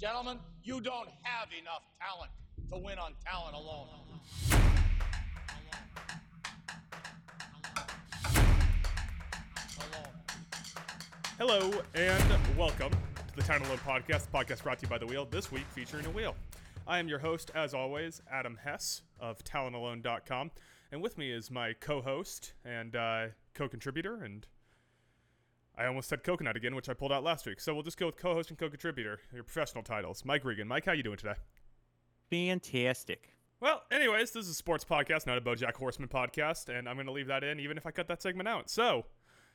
Gentlemen, you don't have enough talent to win on talent alone. Hello and welcome to the Talent Alone Podcast, the podcast brought to you by The Wheel, this week featuring a wheel. I am your host, as always, Adam Hess of TalentAlone.com, and with me is my co-host and uh, co-contributor, and I almost said coconut again, which I pulled out last week. So we'll just go with co-host and co-contributor, your professional titles. Mike Regan. Mike, how you doing today? Fantastic. Well, anyways, this is a sports podcast, not a BoJack Horseman podcast, and I'm going to leave that in even if I cut that segment out. So,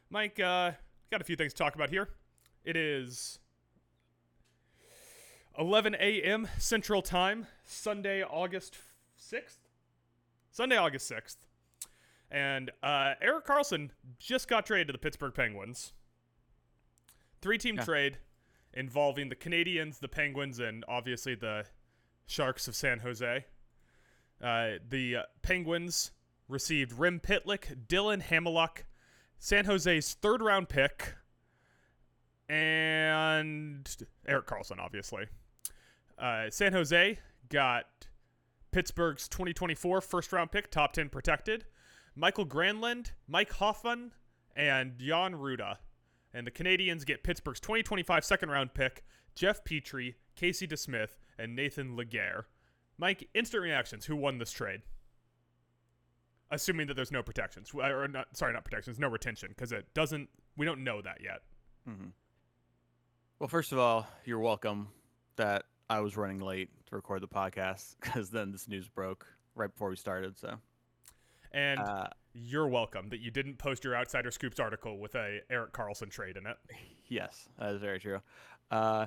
Mike, uh, got a few things to talk about here. It is 11 a.m. Central Time, Sunday, August 6th. Sunday, August 6th. And uh, Erik Karlsson just got traded to the Pittsburgh Penguins. Three team Yeah. trade involving the Canadiens, the Penguins, and obviously the Sharks of San Jose. Uh, the uh, Penguins received Rem Pitlick, Dillon Hamaliuk, San Jose's third round pick, and Erik Karlsson, obviously. Uh, San Jose got Pittsburgh's 2024 first round pick, top 10 protected, Mikael Granlund, Mike Hoffman, and Jan Rutta. And the Canadiens get Pittsburgh's 2025 second round pick, Jeff Petry, Casey DeSmith, and Nathan Legare. Mike, instant reactions. Who won this trade? Assuming that there's no protections, or not, sorry, not protections, no retention, because it doesn't. We don't know that yet. Well, first of all, you're welcome that I was running late to record the podcast because then this news broke right before we started. So, And uh, you're welcome that you didn't post your Outsider Scoops article with a Erik Karlsson trade in it. yes, that is very true. Uh,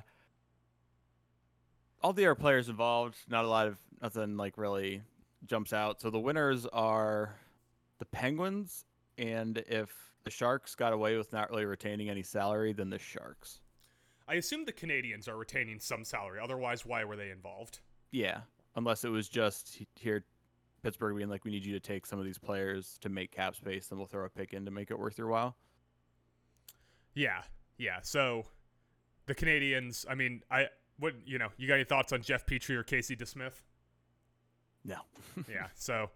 all the other players involved, not a lot of nothing like really jumps out. So the winners are the Penguins, and if the Sharks got away with not really retaining any salary, then the Sharks. I assume the Canadiens are retaining some salary. Otherwise, why were they involved? Yeah, unless it was just here, Pittsburgh being like, we need you to take some of these players to make cap space, then we'll throw a pick in to make it worth your while. Yeah, yeah. So the Canadiens. I mean, I what you know. You got any thoughts on Jeff Petry or Casey DeSmith? No. yeah. So,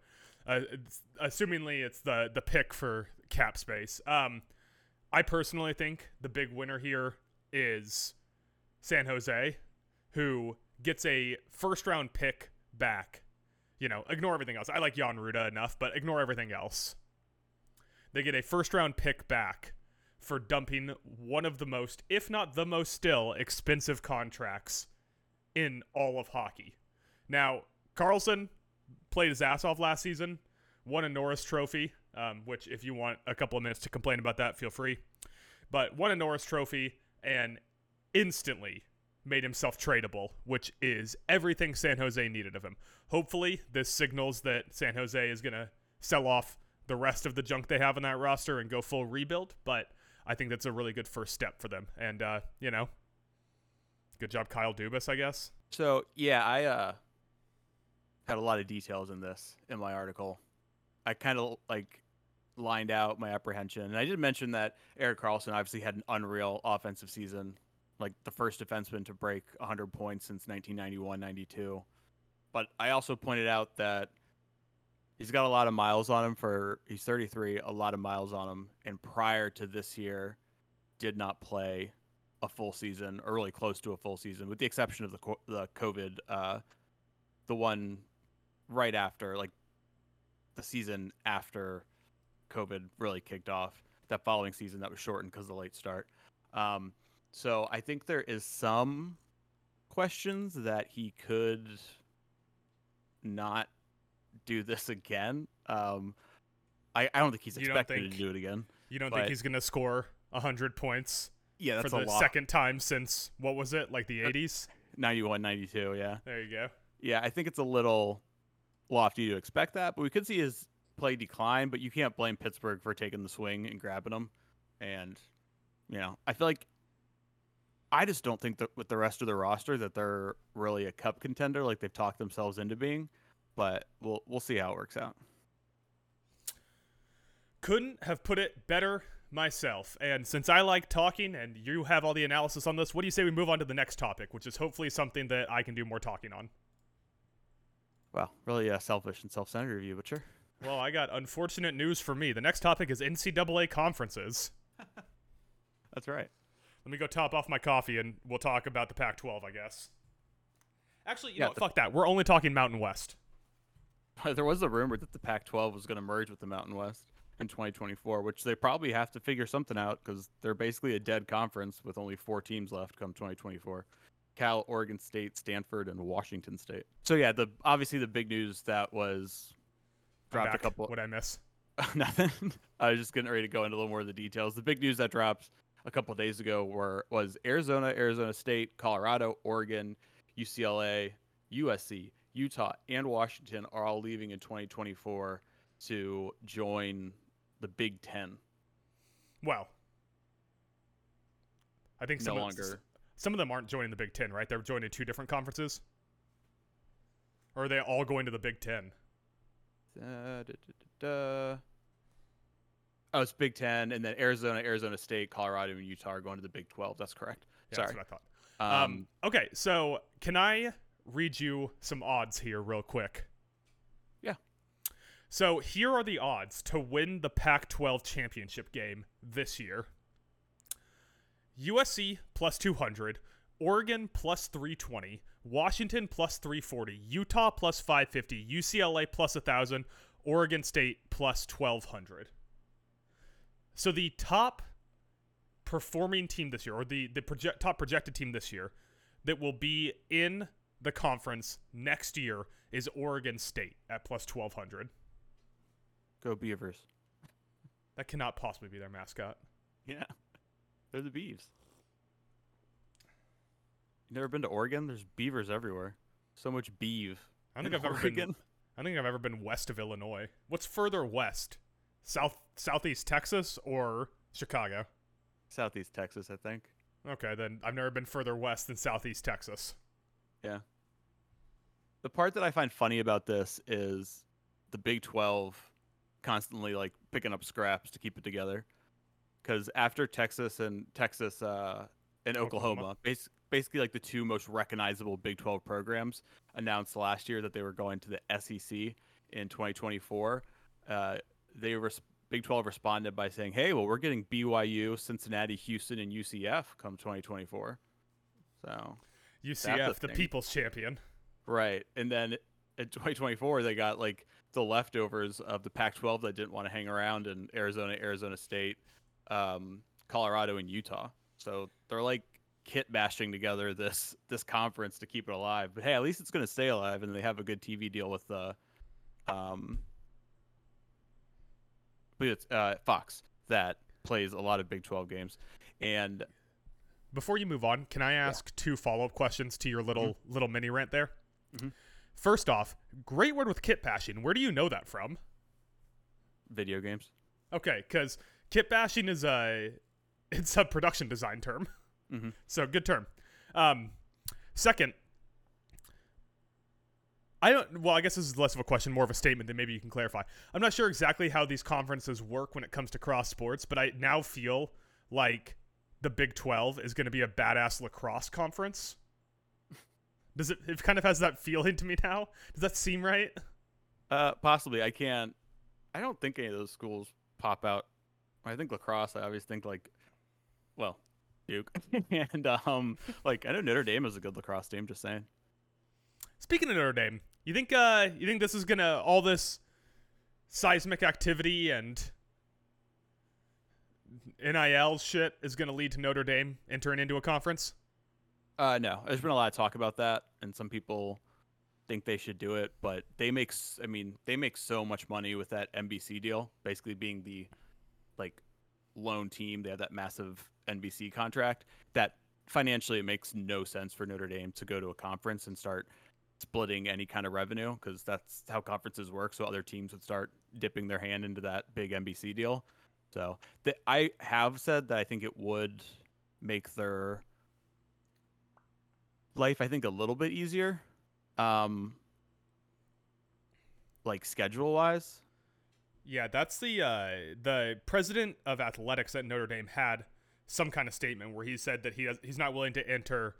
uh, it's, assumingly, it's the the pick for cap space. Um, I personally think the big winner here is San Jose, who gets a first round pick back. You know, ignore everything else. I like Jan Rutta enough, but ignore everything else. They get a first round pick back for dumping one of the most, if not the most still, expensive contracts in all of hockey. Now, Karlsson played his ass off last season, won a Norris Trophy, um, which if you want a couple of minutes to complain about that, feel free. But won a Norris Trophy and instantly made himself tradable, which is everything San Jose needed of him. Hopefully, this signals that San Jose is going to sell off the rest of the junk they have in that roster and go full rebuild, but I think that's a really good first step for them. And, uh, you know, good job, Kyle Dubas, I guess. So yeah, I uh had a lot of details in this in my article. I kind of like lined out my apprehension, and I did mention that Erik Karlsson obviously had an unreal offensive season, like the first defenseman to break 100 points since 1991-92. But I also pointed out that he's got a lot of miles on him for he's 33, a lot of miles on him, and prior to this year, did not play a full season or really close to a full season, with the exception of the the COVID, uh, the one right after, like the season after COVID really kicked off. That following season that was shortened because of the late start. Um, so I think there is some questions that he could not do this again. Um, I, I don't think he's expected to do it again. You don't think he's going to score 100 points Yeah, for that's the a lot. second time since, what was it, like the 80s? 91, 92, yeah. There you go. Yeah, I think it's a little lofty to expect that, but we could see his play decline, but you can't blame Pittsburgh for taking the swing and grabbing him. And, you know, I feel like I just don't think that with the rest of the roster that they're really a cup contender like they've talked themselves into being. But we'll we'll see how it works out. Couldn't have put it better myself. And since I like talking and you have all the analysis on this, what do you say we move on to the next topic, which is hopefully something that I can do more talking on? Wow, really uh, selfish and self-centered of you, but sure. Well, I got unfortunate news for me. The next topic is NCAA conferences. That's right. Let me go top off my coffee and we'll talk about the Pac 12, I guess. Actually, you Yeah, know what? the- Fuck that. We're only talking Mountain West. There was a rumor that the Pac-12 was going to merge with the Mountain West in 2024, which they probably have to figure something out because they're basically a dead conference with only four teams left come 2024. Cal, Oregon State, Stanford, and Washington State. So yeah, the obviously the big news that was dropped a couple. What'd I miss? Nothing. I was just getting ready to go into a little more of the details. The big news that dropped a couple days ago were was Arizona, Arizona State, Colorado, Oregon, UCLA, USC, Utah, and Washington are all leaving in 2024 to join the Big Ten. Well, I think No some, of, longer. some of them aren't joining the Big Ten, right? They're joining two different conferences? Or are they all going to the Big Ten? Da, da, da, da, da. Oh, it's Big Ten, and then Arizona, Arizona State, Colorado, and Utah are going to the Big 12. That's correct. Yeah, Sorry. That's what I thought. Um, Um, okay, so can I read you some odds here, real quick? Yeah. So here are the odds to win the Pac 12 championship game this year USC plus 200, Oregon plus 320, Washington plus 340, Utah plus 550, UCLA plus 1,000, Oregon State plus 1,200. So the top performing team this year, or the the project, top projected team this year, that will be in the conference next year is Oregon State at plus twelve hundred. go Beavers. That cannot possibly be their mascot. Yeah. They're the Beavs. You never been to Oregon? There's beavers everywhere. So much beeve. I don't think I've ever been. I don't think I've ever been west of Illinois. What's further west? South southeast Texas or Chicago? Southeast Texas, I think. Okay, then I've never been further west than southeast Texas. Yeah. The part that I find funny about this is the Big 12 constantly like picking up scraps to keep it together. Cuz after Texas and Texas uh and Oklahoma. Oklahoma, bas- basically like the two most recognizable Big 12 programs announced last year that they were going to the SEC in 2024. Uh they res- Big 12 responded by saying, "Hey, well, we're getting BYU, Cincinnati, Houston, and UCF come 2024." So UCF, the thing. people's champion. Right. And then in 2024, they got like the leftovers of the Pac 12 that didn't want to hang around in Arizona, Arizona State, um, Colorado, and Utah. So they're like kit bashing together this this conference to keep it alive. But hey, at least it's going to stay alive, and they have a good TV deal with the, um, I believe it's uh, Fox that plays a lot of Big 12 games, and Before you move on, can I ask two follow up questions to your little little mini rant there? Mhm. First off, great word with kit bashing. Where do you know that from? video games. Okay, because kit bashing is a it's a production design term, Mhm. so good term. Um, second, I don't. Well, I guess this is less of a question, more of a statement that maybe you can clarify. I'm not sure exactly how these conferences work when it comes to cross sports, but I now feel like the Big 12 is going to be a badass lacrosse conference. Does it? It kind of has that feeling to me now. Does that seem right? Uh, possibly. I can't. I don't think any of those schools pop out. I think lacrosse. I always think like, well, Duke, and um, like I know Notre Dame is a good lacrosse team. Just saying. Speaking of Notre Dame, you think uh you think this is gonna all this seismic activity and NIL shit is gonna lead to Notre Dame entering into a conference? Uh, no, there's been a lot of talk about that, and some people think they should do it, but they make. I mean, they make so much money with that NBC deal, basically being the like lone team. They have that massive NBC contract that financially it makes no sense for Notre Dame to go to a conference and start splitting any kind of revenue because that's how conferences work. So other teams would start dipping their hand into that big NBC deal. So the, I have said that I think it would make their life I think a little bit easier. Um like schedule wise. Yeah, that's the uh, the president of athletics at Notre Dame had some kind of statement where he said that he has, he's not willing to enter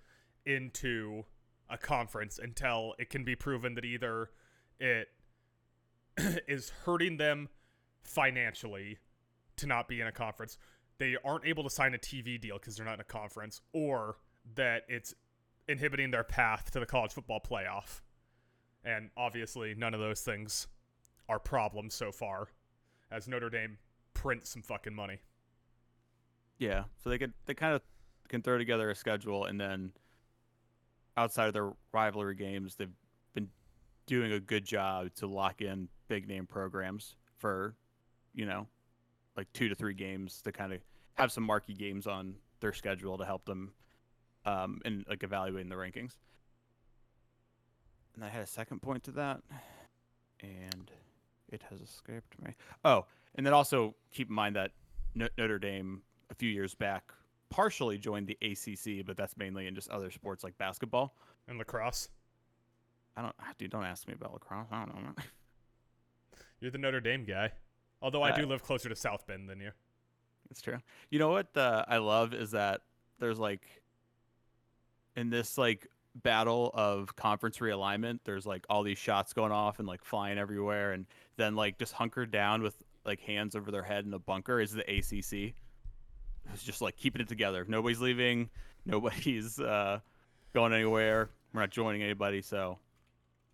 into a conference until it can be proven that either it is hurting them financially to not be in a conference, they aren't able to sign a TV deal because they're not in a conference, or that it's inhibiting their path to the college football playoff. And obviously, none of those things are problems so far, as Notre Dame prints some fucking money. Yeah, so they could they kind of can throw together a schedule, and then outside of their rivalry games, they've been doing a good job to lock in big name programs for, you know, like two to three games to kind of have some marquee games on their schedule to help them um, in like evaluating the rankings. And I had a second point to that, and it has escaped me. Oh, and then also keep in mind that Notre Dame a few years back partially joined the ACC, but that's mainly in just other sports like basketball and lacrosse. I don't, ah, dude. Don't ask me about lacrosse. I don't know. You're the Notre Dame guy, although I Uh, do live closer to South Bend than you. It's true. You know what uh, I love is that there's like in this like battle of conference realignment, there's like all these shots going off and like flying everywhere, and then like just hunkered down with like hands over their head in a bunker is the ACC. It's just like keeping it together. Nobody's leaving. Nobody's uh, going anywhere. We're not joining anybody. So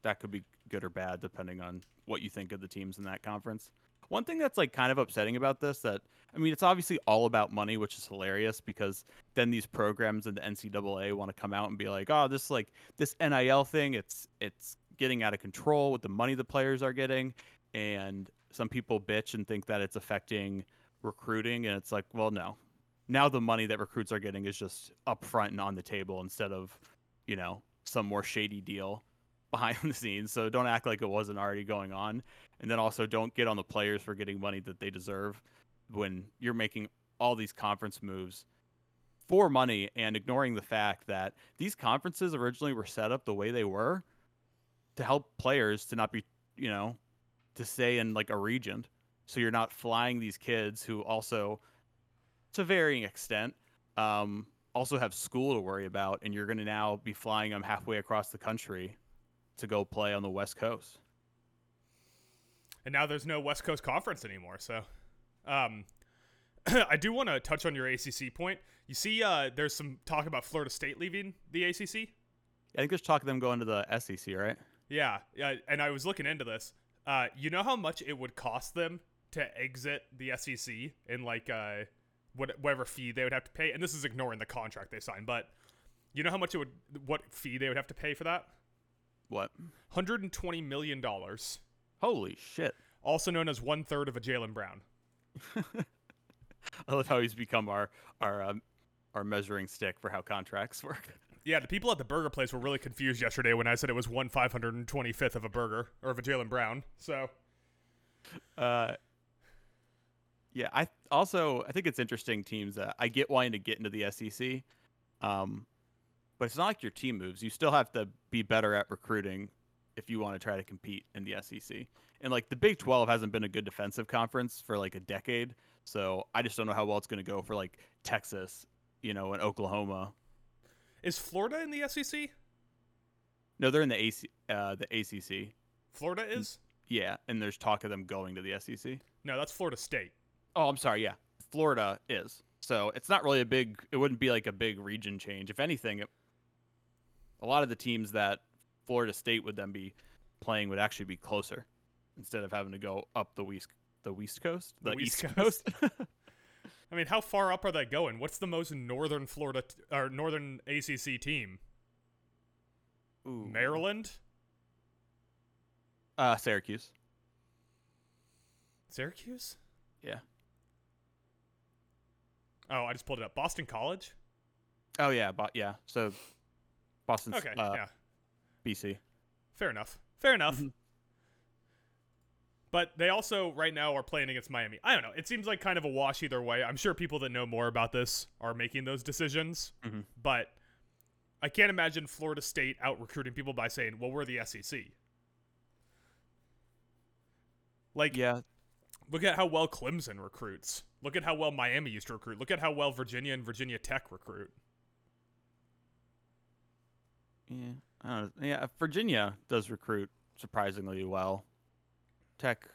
that could be good or bad depending on what you think of the teams in that conference. One thing that's like kind of upsetting about this that I mean it's obviously all about money, which is hilarious because then these programs in the NCAA want to come out and be like, oh, this like this NIL thing, it's it's getting out of control with the money the players are getting, and some people bitch and think that it's affecting recruiting, and it's like, well, no. Now the money that recruits are getting is just upfront and on the table instead of, you know, some more shady deal behind the scenes. So don't act like it wasn't already going on. And then also don't get on the players for getting money that they deserve when you're making all these conference moves for money and ignoring the fact that these conferences originally were set up the way they were to help players to not be, you know, to stay in like a region. So you're not flying these kids who also, to varying extent, um, also have school to worry about, and you're going to now be flying them halfway across the country to go play on the West Coast. And now there's no West Coast Conference anymore. So, um, I do want to touch on your ACC point. You see, uh, there's some talk about Florida State leaving the ACC. I think there's talk of them going to the SEC, right? Yeah, yeah. And I was looking into this. Uh, you know how much it would cost them to exit the SEC in like uh, what whatever fee they would have to pay. And this is ignoring the contract they signed, but you know how much it would what fee they would have to pay for that? What? Hundred and twenty million dollars, Holy shit! also known as one third of a Jaylen Brown. I love how he's become our our um, our measuring stick for how contracts work. Yeah, the people at the burger place were really confused yesterday when I said it was one five hundred and twenty fifth of a burger or of a Jaylen Brown. So Uh, yeah, I also I think it's interesting teams that I get wanting to get into the SEC, um, but it's not like your team moves. You still have to be better at recruiting if you want to try to compete in the SEC. And like the Big Twelve hasn't been a good defensive conference for like a decade, so I just don't know how well it's going to go for like Texas, you know, and Oklahoma. is Florida in the SEC? No, they're in the AC, uh, the ACC. Florida is? Yeah, and there's talk of them going to the SEC. No, that's Florida State. Oh, I'm sorry. Yeah, Florida is. So it's not really a big. It wouldn't be like a big region change. If anything, it, a lot of the teams that Florida State would then be playing would actually be closer instead of having to go up the west the west coast, The the, east Coast. coast. I mean, how far up are they going? What's the most northern Florida t- or northern ACC team? Ooh. Maryland, uh, Syracuse. Syracuse. Yeah. Oh, I just pulled it up. Boston College. Oh yeah, but yeah. So Boston. Okay, uh, yeah, BC. fair enough. Fair enough. Mhm. But they also right now are playing against Miami. I don't know. It seems like kind of a wash either way. I'm sure people that know more about this are making those decisions. Mhm. But I can't imagine Florida State out recruiting people by saying, "Well, we're the SEC." Like, Yeah. Look at how well Clemson recruits. Look at how well Miami used to recruit. Look at how well Virginia and Virginia Tech recruit. Yeah, I don't know. Yeah, Virginia does recruit surprisingly well. Tech,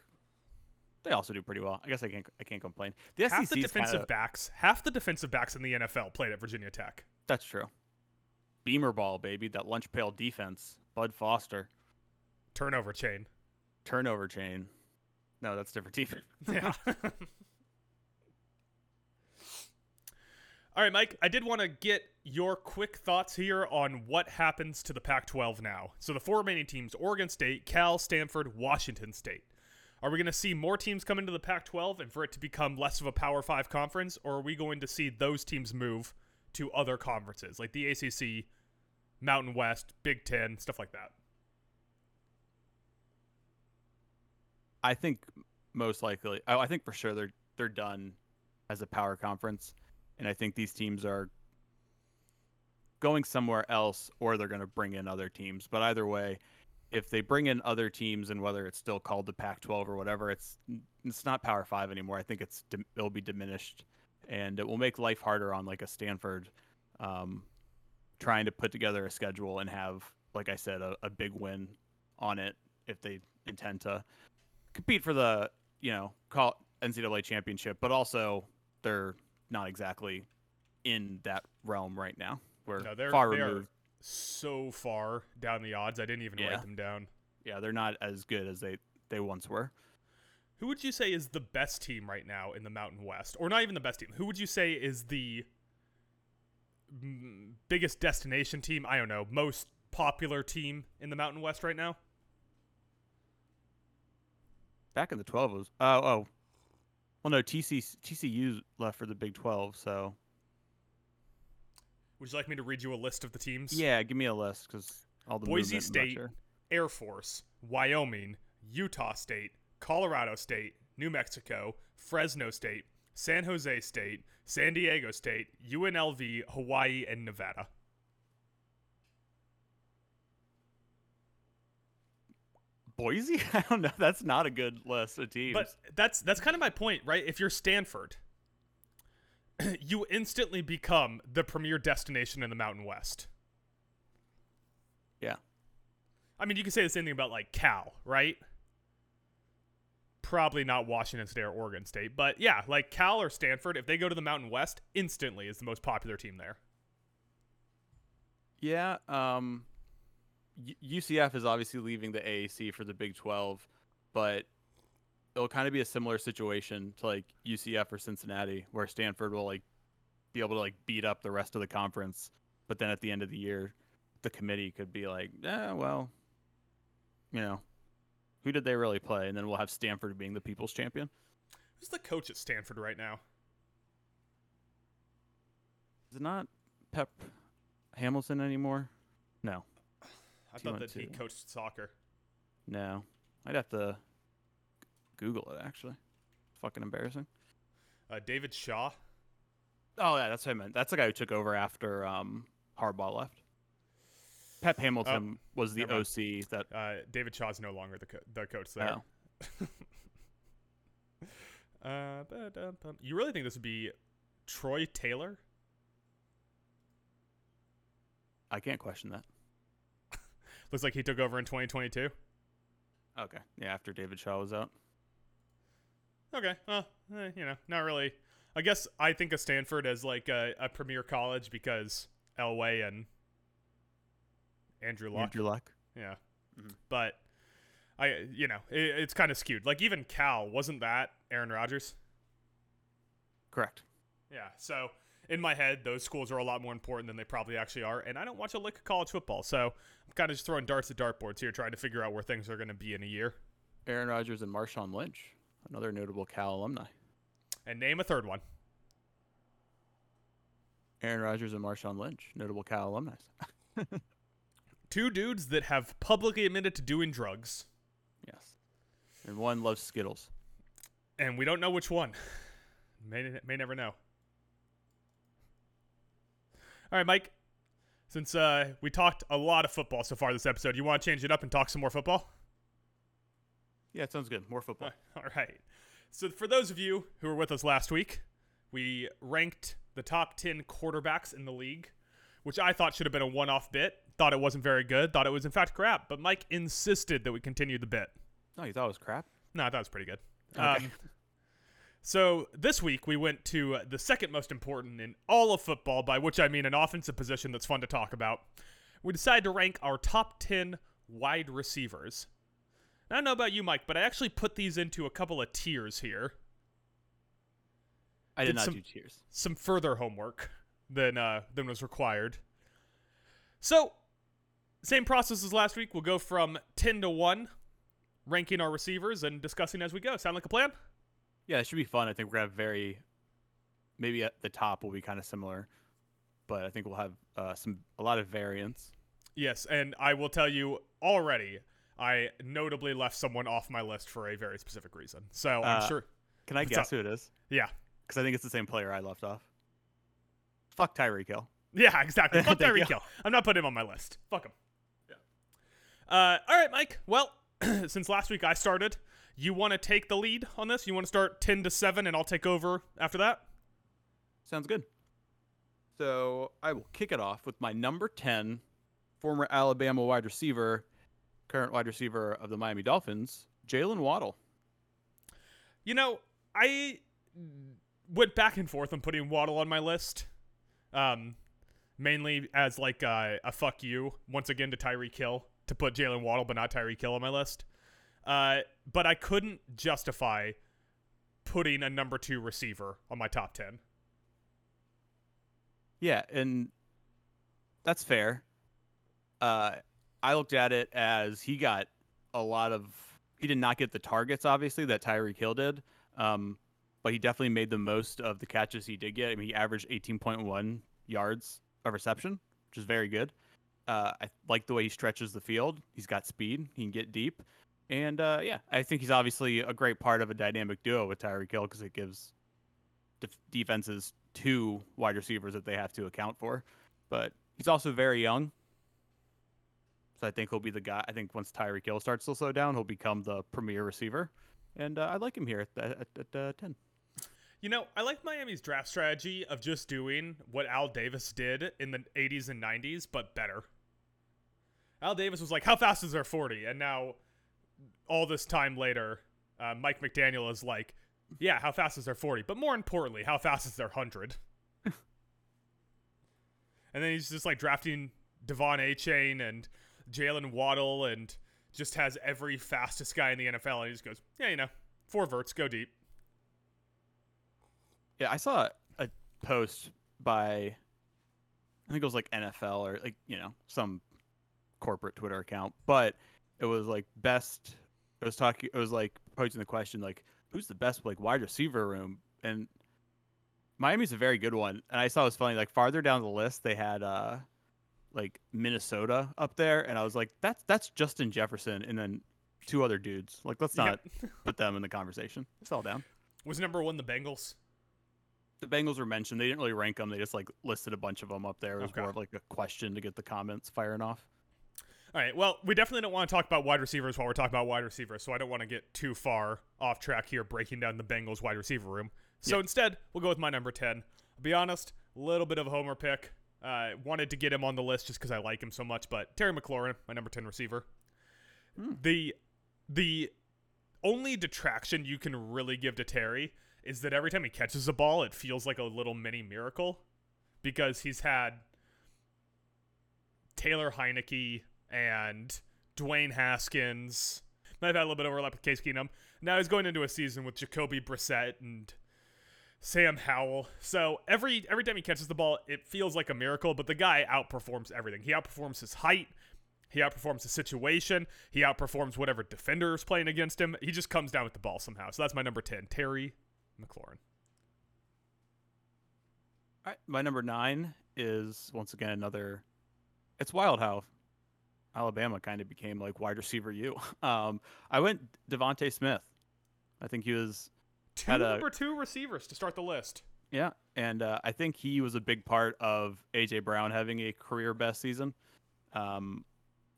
they also do pretty well. I guess I can't I can't complain. The half the defensive kinda, backs, half the defensive backs in the NFL played at Virginia Tech. That's true. Beamer ball, baby, that lunch pail defense. Bud Foster, Turnover chain. turnover chain. No, that's different team. Yeah. All right, Mike, I did want to get your quick thoughts here on what happens to the Pac 12 now. So, the four remaining teams Oregon State, Cal, Stanford, Washington State. Are we going to see more teams come into the Pac 12 and for it to become less of a Power Five conference, or are we going to see those teams move to other conferences like the ACC, Mountain West, Big Ten, stuff like that? I think most likely. I I think for sure they're they're done as a power conference, and I think these teams are going somewhere else, or they're going to bring in other teams. But either way, if they bring in other teams, and whether it's still called the Pac-12 or whatever, it's it's not Power Five anymore. I think it's it'll be diminished, and it will make life harder on like a Stanford, um, trying to put together a schedule and have, like I said, a, a big win on it if they intend to compete for the you know call NCAA championship, but also they're not exactly in that realm right now. We're No, they're, far they removed. so far down the odds. I didn't even Yeah. write them down. Yeah, they're not as good as they they once were. Who would you say is the best team right now in the Mountain West? Or not even the best team. Who would you say is the biggest destination team? I don't know. Most popular team in the Mountain West right now? Back in the 12 was oh oh. Well, no, TC, TCU left for the Big 12, so Would you like me to read you a list of the teams? yeah, give me a list because all the Boise movement, I'm not State, sure. Air Force, Wyoming, Utah State, Colorado State, New Mexico, Fresno State, San Jose State, San Diego State, UNLV, Hawaii, and Nevada. Boise. I don't know. That's not a good list of teams. But that's that's kind of my point, right? If you're Stanford, you instantly become the premier destination in the Mountain West. yeah, I mean, you can say the same thing about like Cal, right? Probably not Washington State or Oregon State, but yeah, like Cal or Stanford, if they go to the Mountain West, instantly is the most popular team there. Yeah, um, UCF is obviously leaving the AAC for the Big 12, but it'll kind of be a similar situation to like UCF or Cincinnati, where Stanford will like be able to like beat up the rest of the conference, but then at the end of the year, the committee could be like, eh, well, you know, who did they really play? And then we'll have Stanford being the people's champion. Who's the coach at Stanford right now? Is it not Pep Hamilton anymore? No, I thought that he coached soccer. No, I'd have to Google it. Actually, fucking embarrassing. Uh, David Shaw. Oh yeah, that's what I meant. That's the guy who took over after um, Harbaugh left. Pep Hamilton was the. OC that. Uh, David Shaw is no longer the, co- the coach there. Oh, Uh, you really think this would be Troy Taylor? I can't question that. Looks like he took over in 2022. Okay, yeah, after David Shaw was out. Okay, well, eh, you know, not really. I guess I think of Stanford as like a, a premier college because Elway and Andrew Luck. Andrew Luck. Yeah, Mhm. but I, you know, it, it's kind of skewed. Like even Cal wasn't that Aaron Rodgers? Correct. Yeah. So in my head, those schools are a lot more important than they probably actually are, and I don't watch a lick of college football, so I'm kind of just throwing darts at dartboards here, trying to figure out where things are going to be in a year. Aaron Rodgers and Marshawn Lynch, another notable Cal alumni. And name a third one. Aaron Rodgers and Marshawn Lynch, notable Cal alumni. Two dudes that have publicly admitted to doing drugs, yes. And one loves Skittles. and we don't know which one. May may never know. All right, Mike. Since uh, we talked a lot of football so far this episode, you want to change it up and talk some more football? Yeah, it sounds good. More football. All right. So, for those of you who were with us last week, we ranked the top 10 quarterbacks in the league, which I thought should have been a one off bit. Thought it wasn't very good. Thought it was, in fact, crap. But Mike insisted that we continue the bit. No, you thought it was crap. No, I thought it was pretty good. Okay. Um, so this week we went to uh, the second most important in all of football, by which I mean an offensive position that's fun to talk about. We decided to rank our top 10 wide receivers. I don't know about you, Mike, but I actually put these into a couple of tiers here. I did, Did not some- do cheers. Some further homework than uh, than was required. So, same process as last week. We'll go from 10 to 1, ranking our receivers and discussing as we go. Sound like a plan? Yeah, it should be fun. I think we're gonna have very, maybe at the top will be kind of similar, but I think we'll have uh, some a lot of variants. Yes, and I will tell you already, I notably left someone off my list for a very specific reason. So I'm Uh, sure. Can I guess up? who it is? Yeah. Because I think it's the same player I left off. Fuck Tyreek Hill. Yeah, exactly. Fuck Tyreek. Hill. I'm not putting him on my list. Fuck him. Yeah. Uh, all right, Mike. Well, since last week I started, you want to take the lead on this? You want to start 10 to 7 and I'll take over after that? Sounds good. So I will kick it off with my number 10, former Alabama wide receiver, current wide receiver of the Miami Dolphins, Jaylen Waddle. You know, I went back and forth on putting Waddle on my list. Um, mainly as like uh, a fuck you once again to Tyreek Hill to put Jaylen Waddle but not Tyreek Hill on my list. Uh, but I couldn't justify putting a number two receiver on my top ten. Yeah, and that's fair. Uh, I looked at it as he got a lot of. He did not get the targets, obviously, that Tyreek Hill did. Um, but he definitely made the most of the catches he did get. I mean, he averaged 18.1 yards of reception, which is very good. Uh, I like the way he stretches the field. He's got speed. He can get deep. And uh, yeah, I think he's obviously a great part of a dynamic duo with Tyreek Hill because it gives def- defenses two wide receivers that they have to account for. But he's also very young. So I think he'll be the guy. I think once Tyreek Hill starts to slow down, he'll become the premier receiver. And uh, I like him here at, at, at uh, 10. You know, I like Miami's draft strategy of just doing what Al Davis did in the 80s and 90s, but better. Al Davis was like, How fast is their 40? And now, all this time later, uh, Mike McDaniel is like, Yeah, how fast is their 40? But more importantly, how fast is their 100? and then he's just like drafting De'Von Achane and Jaylen Waddle and just has every fastest guy in the NFL. And he just goes, Yeah, you know, four verts, go deep. Yeah, I saw a post by, I think it was like NFL or like, you know, some corporate Twitter account, but it was like best, it was talking, it was like posing the question, like, who's the best like wide receiver room? And Miami's a very good one. And I saw it was funny, like farther down the list, they had, uh, like Minnesota up there, and I was like, "That's that's Justin Jefferson," and then two other dudes. Like, let's not Yep. put them in the conversation. It's all down. Was number one the Bengals? The Bengals were mentioned. They didn't really rank them. They just like listed a bunch of them up there. It was Okay. more of like a question to get the comments firing off. All right. Well, we definitely don't want to talk about wide receivers while we're talking about wide receivers, so I don't want to get too far off track here breaking down the Bengals wide receiver room. So Yeah. instead, we'll go with my number 10. I'll be honest, a little bit of a homer pick. Uh, wanted to get him on the list just because I like him so much, but Terry McLaurin, my number 10 receiver. Hmm. The the only detraction you can really give to Terry is that every time he catches a ball, it feels like a little mini miracle because he's had Taylor Heinicke and Dwayne Haskins. Might have had a little bit of overlap with Case Keenum. Now he's going into a season with Jacoby Brissett and Sam Howell. So every every time he catches the ball, it feels like a miracle. But the guy outperforms everything. He outperforms his height. He outperforms the situation. He outperforms whatever defender is playing against him. He just comes down with the ball somehow. So that's my number ten, Terry McLaurin. All right, my number nine is once again another. It's wild how Alabama kind of became like wide receiver you. Um, I went DeVonta Smith. I think he was Two Had a- number two receivers to start the list. Yeah, and uh, I think he was a big part of AJ Brown having a career best season. Um,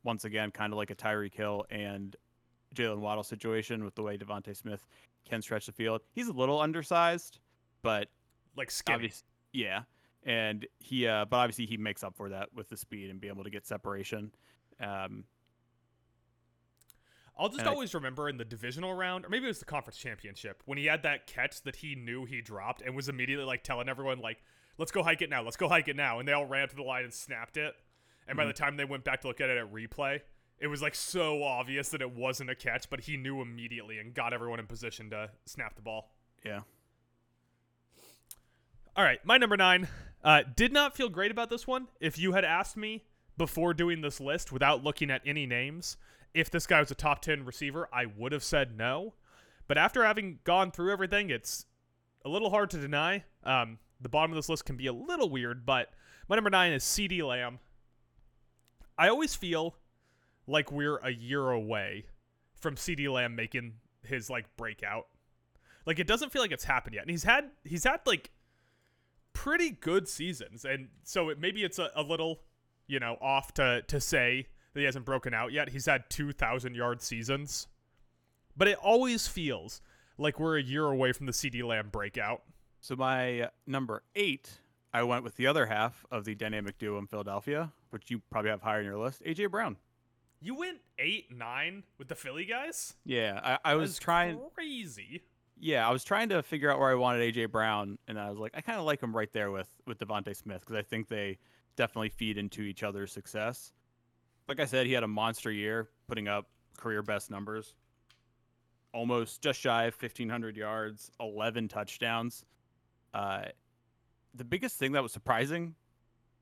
once again, kind of like a Tyreek Hill and Jalen Waddle situation with the way DeVonta Smith can stretch the field. He's a little undersized, but Like skinny. yeah. And he, uh, but obviously he makes up for that with the speed and be able to get separation. Um, I'll just And I- always remember in the divisional round, or maybe it was the conference championship, when he had that catch that he knew he dropped and was immediately like telling everyone like, "Let's go hike it now. Let's go hike it now." And they all ran to the line and snapped it. And by Mhm. the time they went back to look at it at replay, it was like so obvious that it wasn't a catch, but he knew immediately and got everyone in position to snap the ball. yeah. All right, my number nine. Uh, did not feel great about this one. If you had asked me before doing this list without looking at any names, if this guy was a top 10 receiver, I would have said no. But after having gone through everything, it's a little hard to deny. Um, the bottom of this list can be a little weird, but my number nine is CeeDee Lamb. I always feel like we're a year away from CeeDee Lamb making his like breakout. Like it doesn't feel like it's happened yet. And he's had he's had like pretty good seasons. And so it, maybe it's a, a little, you know, off to to say that he hasn't broken out yet. He's had 2000 yard seasons. But it always feels like we're a year away from the CeeDee Lamb breakout. So my number eight, I went with the other half of the dynamic duo in Philadelphia, which you probably have higher on your list, AJ Brown. You went 8 9 with the Philly guys? Yeah, I, I was That's trying. crazy. Yeah, I was trying to figure out where I wanted AJ Brown, and I was like, I kind of like him right there with with DeVonta Smith because I think they definitely feed into each other's success. Like I said, he had a monster year, putting up career best numbers, almost just shy of 1,500 yards, 11 touchdowns. Uh, the biggest thing that was surprising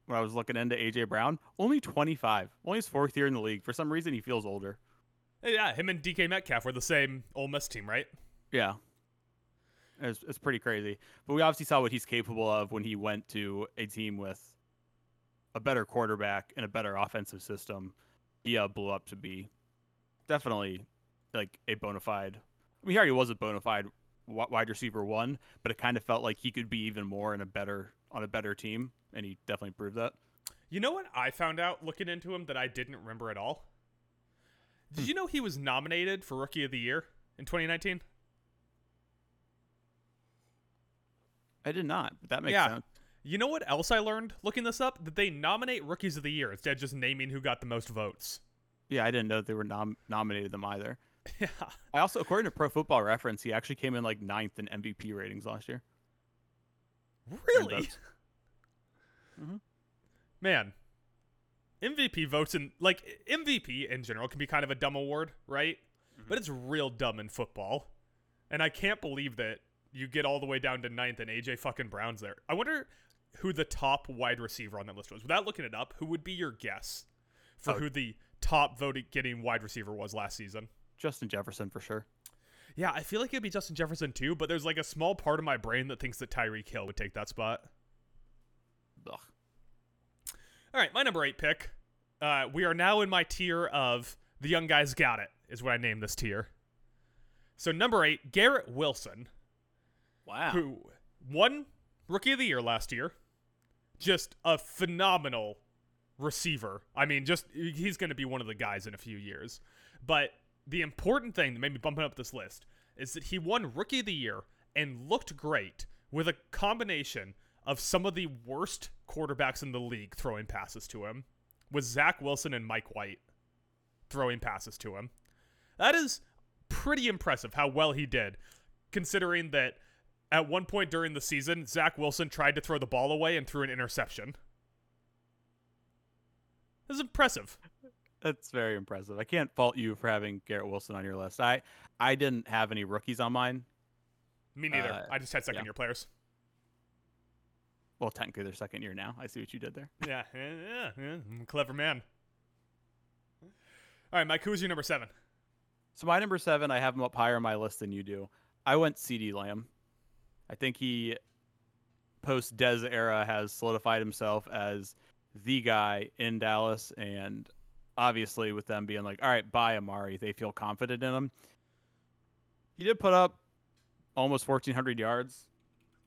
when I was looking into AJ Brown, only 25, only his fourth year in the league. For some reason, he feels older. Yeah, him and DK Metcalf were the same Ole Miss team, right? Yeah. It's, it's pretty crazy. But we obviously saw what he's capable of when he went to a team with a better quarterback and a better offensive system. He uh, blew up to be definitely like a bona fide. I mean, he already was a bona fide wide receiver one, but it kind of felt like he could be even more in a better on a better team, and he definitely proved that. You know what I found out looking into him that I didn't remember at all? Did you know he was nominated for Rookie of the Year in 2019? I did not, but that makes Yeah. sense. You know what else I learned looking this up? That they nominate Rookies of the Year instead of just naming who got the most votes. Yeah, I didn't know that they were nom- nominated them either. Yeah. I also, according to Pro Football Reference, he actually came in like ninth in MVP ratings last year. Really? Mhm. Man. MVP votes in like MVP in general can be kind of a dumb award, right? But it's real dumb in football. And I can't believe that you get all the way down to ninth and AJ fucking Brown's there. I wonder who the top wide receiver on that list was. Without looking it up, who would be your guess for Oh. who the top voted getting wide receiver was last season? Justin Jefferson for sure. Yeah, I feel like it'd be Justin Jefferson too, but there's like a small part of my brain that thinks that Tyreek Hill would take that spot. Ugh. All right, my number eight pick. Uh, we are now in my tier of the young guys got it, is what I named this tier. So number eight, Garrett Wilson, Wow. who won Rookie of the Year last year. Just a phenomenal receiver. I mean, just he's going to be one of the guys in a few years. But the important thing that made me bump up this list is that he won Rookie of the Year and looked great with a combination of some of the worst quarterbacks in the league throwing passes to him, with Zach Wilson and Mike White throwing passes to him. That is pretty impressive how well he did, considering that at one point during the season, Zach Wilson tried to throw the ball away and threw an interception. This is impressive. That's very impressive. I can't fault you for having Garrett Wilson on your list. I I didn't have any rookies on mine. Me neither. Uh, I just had second yeah. year players. Well, technically they're second year now. I see what you did there. Yeah, yeah, yeah, yeah. I'm a clever man. All right, Mike, who's your number seven? So my number seven, I have him up higher on my list than you do. I went CeeDee Lamb. I think he post Dez era has solidified himself as the guy in Dallas, and obviously with them being like, all right, bye Amari, they feel confident in him. He did put up almost 1,400 yards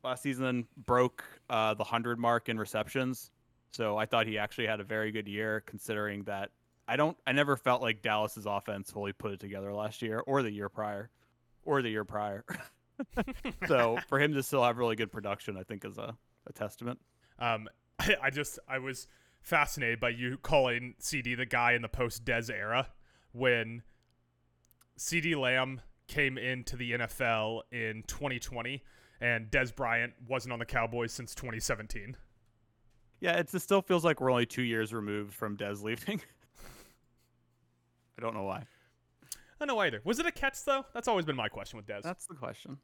last season, broke uh, the hundred mark in receptions. So I thought he actually had a very good year, considering that I don't. I never felt like Dallas's offense fully put it together last year, or the year prior, or the year prior. so for him to still have really good production, I think is a, a testament. Um, I, I just I was fascinated by you calling CD the guy in the post Dez era when CeeDee Lamb came into the NFL in 2020 and Dez Bryant wasn't on the Cowboys since 2017. Yeah, it's, it still feels like we're only two years removed from Dez leaving. I don't know why. I don't know either. Was it a catch though? That's always been my question with Dez. That's the question.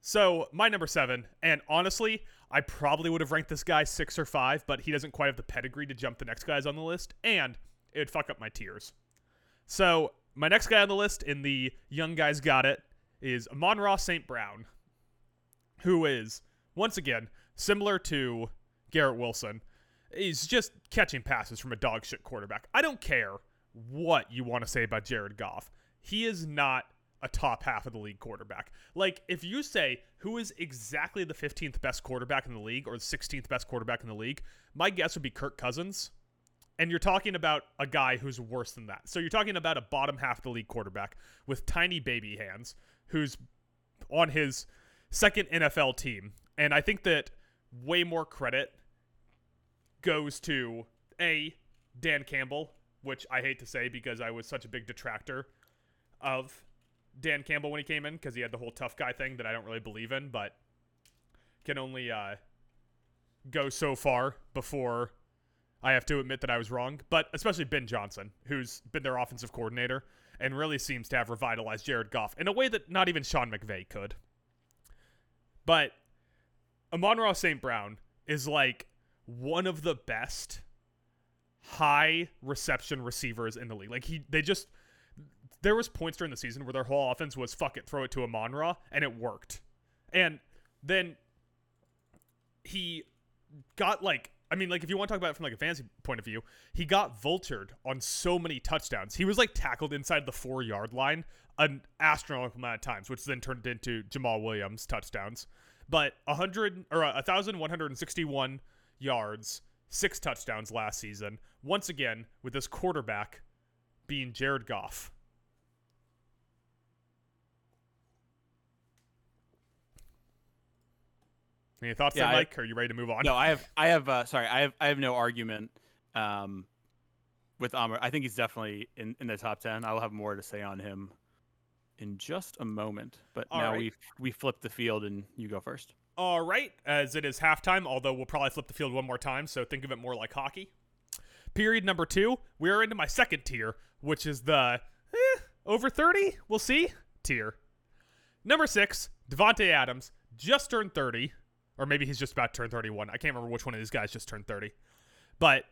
So my number seven, and honestly, I probably would have ranked this guy six or five, but he doesn't quite have the pedigree to jump the next guys on the list, and it would fuck up my tiers. So my next guy on the list in the young guys got it is Amon-Ra St. Brown, who is once again similar to Garrett Wilson. He's just catching passes from a dog shit quarterback. I don't care what you want to say about Jared Goff. He is not a top half of the league quarterback. Like, if you say who is exactly the 15th best quarterback in the league or the 16th best quarterback in the league, my guess would be Kirk Cousins. And you're talking about a guy who's worse than that. So you're talking about a bottom half of the league quarterback with tiny baby hands who's on his second NFL team. And I think that way more credit goes to A, Dan Campbell, which I hate to say because I was such a big detractor of Dan Campbell when he came in because he had the whole tough guy thing that I don't really believe in, but can only uh, go so far before I have to admit that I was wrong. But especially Ben Johnson, who's been their offensive coordinator and really seems to have revitalized Jared Goff in a way that not even Sean McVay could. But Amon-Ra St. Brown is like one of the best high reception receivers in the league. Like he they just there was points during the season where their whole offense was fuck it, throw it to Amon-Ra, and it worked. And then he got like I mean, like if you want to talk about it from like a fantasy point of view, he got vultured on so many touchdowns. He was like tackled inside the four yard line an astronomical amount of times, which then turned into Jamaal Williams touchdowns. But a hundred or a thousand one hundred and sixty one yards, six touchdowns last season. Once again, with this quarterback being Jared Goff. Any thoughts Yeah, I- Mike? Are you ready to move on? No, I have, I have, uh, sorry, I have, I have no argument um, with Amr. I think he's definitely in, in the top ten. I'll have more to say on him in just a moment. But All now right. we we flip the field, and you go first. All right, as it is halftime, although we'll probably flip the field one more time, so think of it more like hockey. Period number two, we are into my second tier, which is the eh, over 30, we'll see, tier. Number six, Davante Adams, just turned 30, or maybe he's just about to turn 31. I can't remember which one of these guys just turned 30. But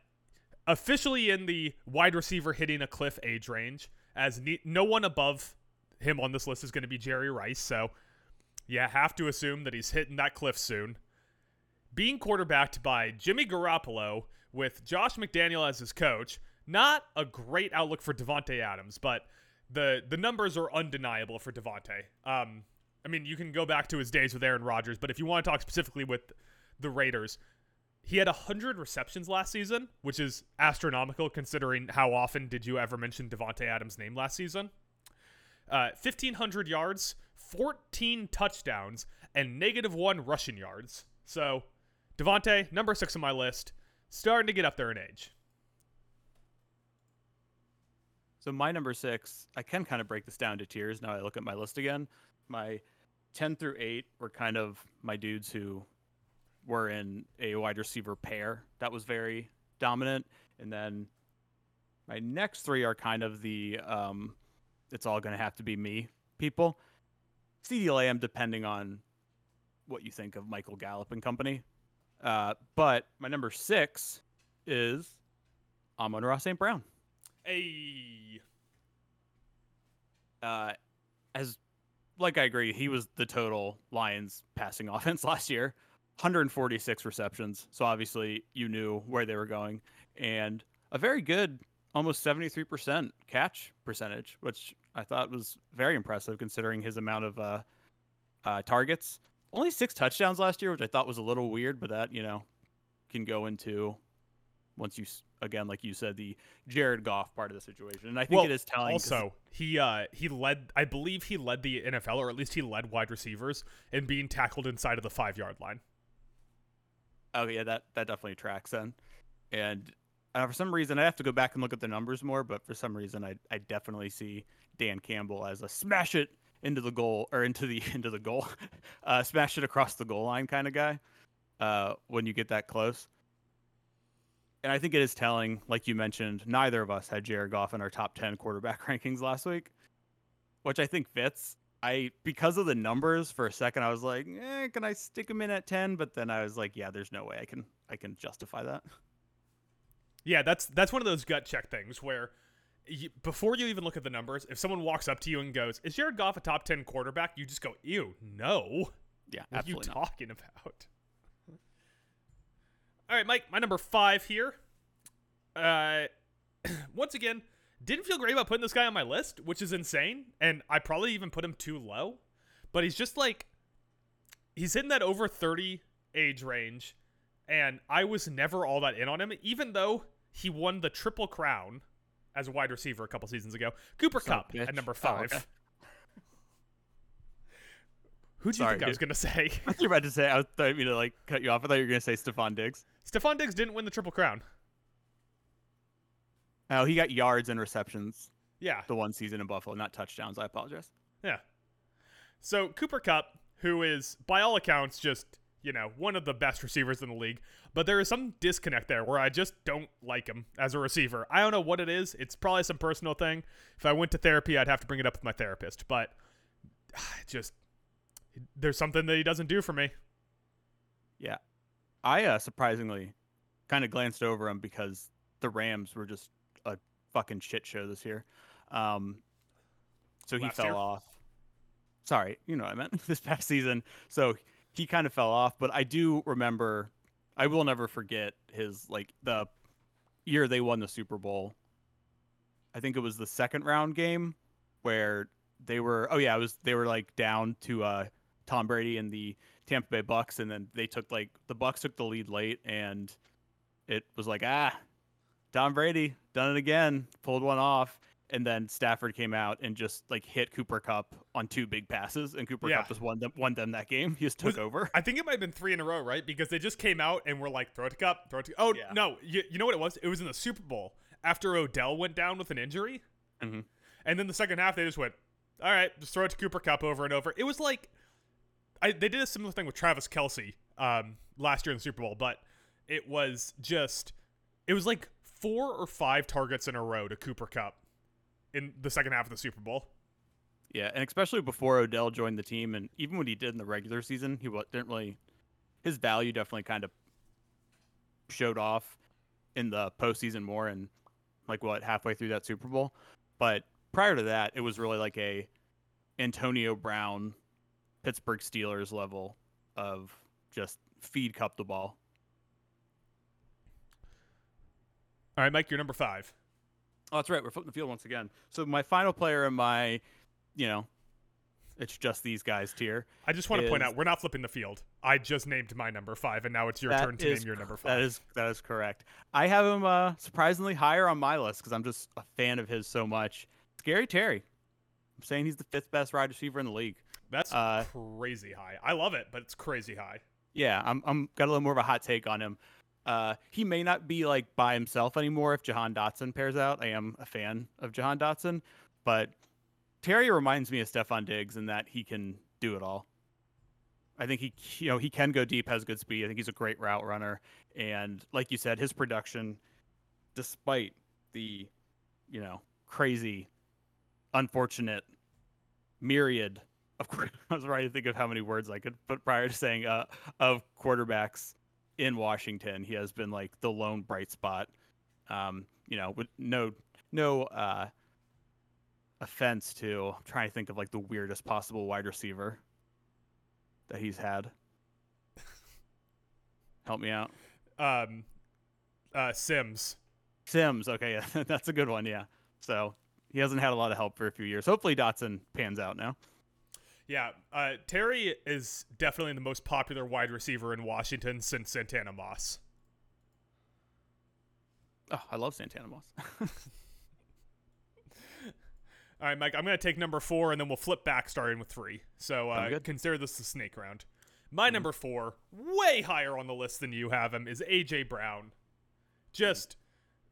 officially in the wide receiver hitting a cliff age range, as ne- no one above him on this list is going to be Jerry Rice, so you have to assume that he's hitting that cliff soon. Being quarterbacked by Jimmy Garoppolo with Josh McDaniel as his coach, not a great outlook for Davante Adams, but the the numbers are undeniable for Davante. Um, I mean, you can go back to his days with Aaron Rodgers, but if you want to talk specifically with the Raiders, he had 100 receptions last season, which is astronomical considering how often did you ever mention Davante Adams' name last season? Uh, 1,500 yards, 14 touchdowns, and negative one rushing yards. So, Davante, number six on my list, starting to get up there in age. So my number six, I can kind of break this down to tiers. Now I look at my list again. My ten through eight were kind of my dudes who were in a wide receiver pair that was very dominant, and then my next three are kind of the um, it's all going to have to be me people. CeeDee Lamb, depending on what you think of Michael Gallup and company. Uh, but my number six is Amon-Ra St. Brown. Hey. uh, as like I agree, he was the total Lions passing offense last year. 146 receptions. So obviously you knew where they were going. And a very good, almost 73% catch percentage, which I thought was very impressive considering his amount of uh, uh, targets. Only six touchdowns last year, which I thought was a little weird, but that, you know, can go into once you s- again, like you said, the Jared Goff part of the situation. And I think Well, it is telling. Also, he uh he led I believe he led the NFL or at least he led wide receivers in being tackled inside of the 5-yard line. Oh yeah, that that definitely tracks then. And uh, for some reason, I have to go back and look at the numbers more. But for some reason, I I definitely see Dan Campbell as a smash it into the goal or into the into the goal, uh, smash it across the goal line kind of guy. Uh, when you get that close. And I think it is telling, like you mentioned, neither of us had Jared Goff in our top ten quarterback rankings last week, which I think fits. I because of the numbers for a second I was like, eh, can I stick him in at 10? But then I was like, yeah, there's no way I can I can justify that. Yeah, that's that's one of those gut check things where you, before you even look at the numbers, if someone walks up to you and goes, "Is Jared Goff a top 10 quarterback?" you just go, "Ew, no." Yeah, What are you not. talking about? All right, Mike, my number five here. Uh, once again, didn't feel great about putting this guy on my list, which is insane, and I probably even put him too low. But he's just like, he's in that over thirty age range, and I was never all that in on him, even though he won the triple crown as a wide receiver a couple seasons ago. Cooper of Cup a at bitch. number Oh, five. okay. Who do you Sorry, think I was gonna say? I thought you were about to say I thought you to like cut you off. I thought you were gonna say Stefon Diggs. Stefon Diggs didn't win the triple crown. Oh, he got yards and receptions Yeah, the one season in Buffalo, not touchdowns. I apologize. yeah. So Cooper Kupp, who is by all accounts just you know one of the best receivers in the league, but there is some disconnect there where I just don't like him as a receiver. I don't know what it is. It's probably some personal thing. If I went to therapy, I'd have to bring it up with my therapist. But just there's something that he doesn't do for me. Yeah, I uh, surprisingly kind of glanced over him because the Rams were just a fucking shit show this year. Um, so he Last fell year? off. Sorry, you know what I meant this past season. So he kind of fell off, but I do remember. I will never forget his like the year they won the Super Bowl. I think it was the second round game where they were. Oh yeah, it was. They were like down to uh, Tom Brady and the Tampa Bay Bucks, and then they took like the Bucks took the lead late, and it was like ah, Tom Brady done it again, pulled one off, and then Stafford came out and just like hit Cooper Kupp on two big passes, and Cooper Yeah. Kupp just won them won them that game. He just took Was- over. I think it might have been three in a row, right? Because they just came out and were like, throw it to Kupp, throw it to. Oh Yeah. no, you, you know what it was? It was in the Super Bowl after Odell went down with an injury, Mhm. and then the second half they just went, all right, just throw it to Cooper Kupp over and over. It was like, I they did a similar thing with Travis Kelce um, last year in the Super Bowl, but it was just, it was like four or five targets in a row to Cooper Kupp in the second half of the Super Bowl. Yeah, and especially before Odell joined the team, and even when he did in the regular season, he didn't really. His value definitely kind of showed off in the postseason more, and like what halfway through that Super Bowl. But prior to that, it was really like a Antonio Brown, Pittsburgh Steelers level of just feed Kupp the ball. All right, Mike, you're number five. Oh, that's right. We're flipping the field once again. So my final player in my, you know, it's just these guys tier. I just want to point out we're not flipping the field. I just named my number five, and now it's your turn to is name your number five. is that is correct. I have him uh, surprisingly higher on my list because I'm just a fan of his so much. Scary Terry. I'm saying he's the fifth best wide receiver in the league. That's uh, crazy high. I love it, but it's crazy high. Yeah, I'm I'm got a little more of a hot take on him. Uh, he may not be like by himself anymore if Jahan Dotson pairs out. I am a fan of Jahan Dotson, but Terry reminds me of Stefon Diggs in that he can do it all. I think he you know he can go deep, has good speed. I think he's a great route runner, and like you said, his production, despite the you know crazy, unfortunate myriad of I was trying to think of how many words I could put prior to saying uh, of quarterbacks in Washington. He has been like the lone bright spot. Um, you know, with no no uh, offense to I'm trying to think of like the weirdest possible wide receiver that he's had. Help me out. Um, uh, Sims. Sims, okay, yeah, that's a good one, yeah. So he hasn't had a lot of help for a few years. Hopefully Dotson pans out now. Yeah, uh, Terry is definitely the most popular wide receiver in Washington since Santana Moss. Oh, I love Santana Moss. All right, Mike, I'm going to take number four, and then we'll flip back starting with three. So uh, consider this the snake round. My number four, way higher on the list than you have him, is A.J. Brown. Just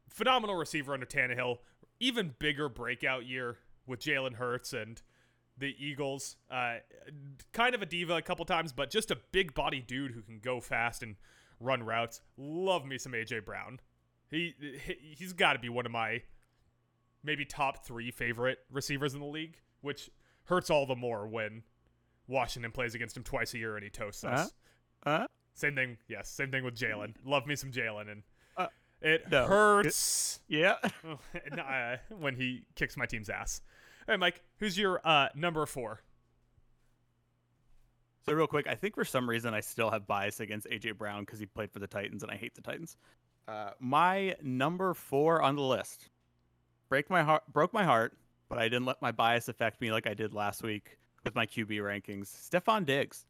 phenomenal receiver under Tannehill. Even bigger breakout year with Jalen Hurts and the Eagles. Uh, kind of a diva a couple times, but just a big body dude who can go fast and run routes. Love me some A.J. Brown. He, he he's got to be one of my maybe top three favorite receivers in the league, which hurts all the more when Washington plays against him twice a year and he toasts us. Uh, uh, Same thing, yes, same thing with Jalen. Love me some Jalen, and Uh, it no. hurts yeah. uh, when he kicks my team's ass. All right, Mike, who's your uh, number four? So real quick, I think for some reason I still have bias against AJ Brown because he played for the Titans and I hate the Titans. Uh, my number four on the list break my heart, broke my heart, but I didn't let my bias affect me like I did last week with my QB rankings. Stefon Diggs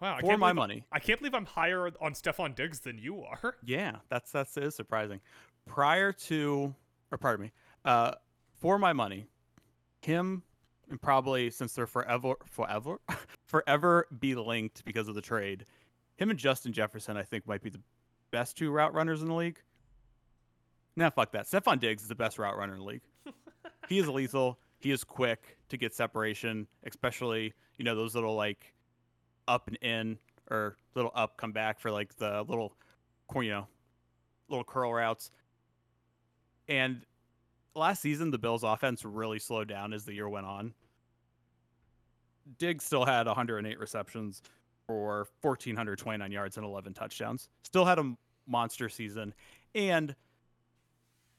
Wow, I for can't my believe- money. I can't believe I'm higher on Stefon Diggs than you are. Yeah, that's that's is surprising. Prior to, or pardon me, uh, for my money, him and probably since they're forever, forever, forever be linked because of the trade. Him and Justin Jefferson, I think, might be the best two route runners in the league. Nah, fuck that. Stefon Diggs is the best route runner in the league. he is lethal. He is quick to get separation, especially you know those little like up and in or little up come back for like the little you know little curl routes. And last season, the Bills' offense really slowed down as the year went on. Diggs still had 108 receptions for 1,429 yards and 11 touchdowns. Still had a monster season, and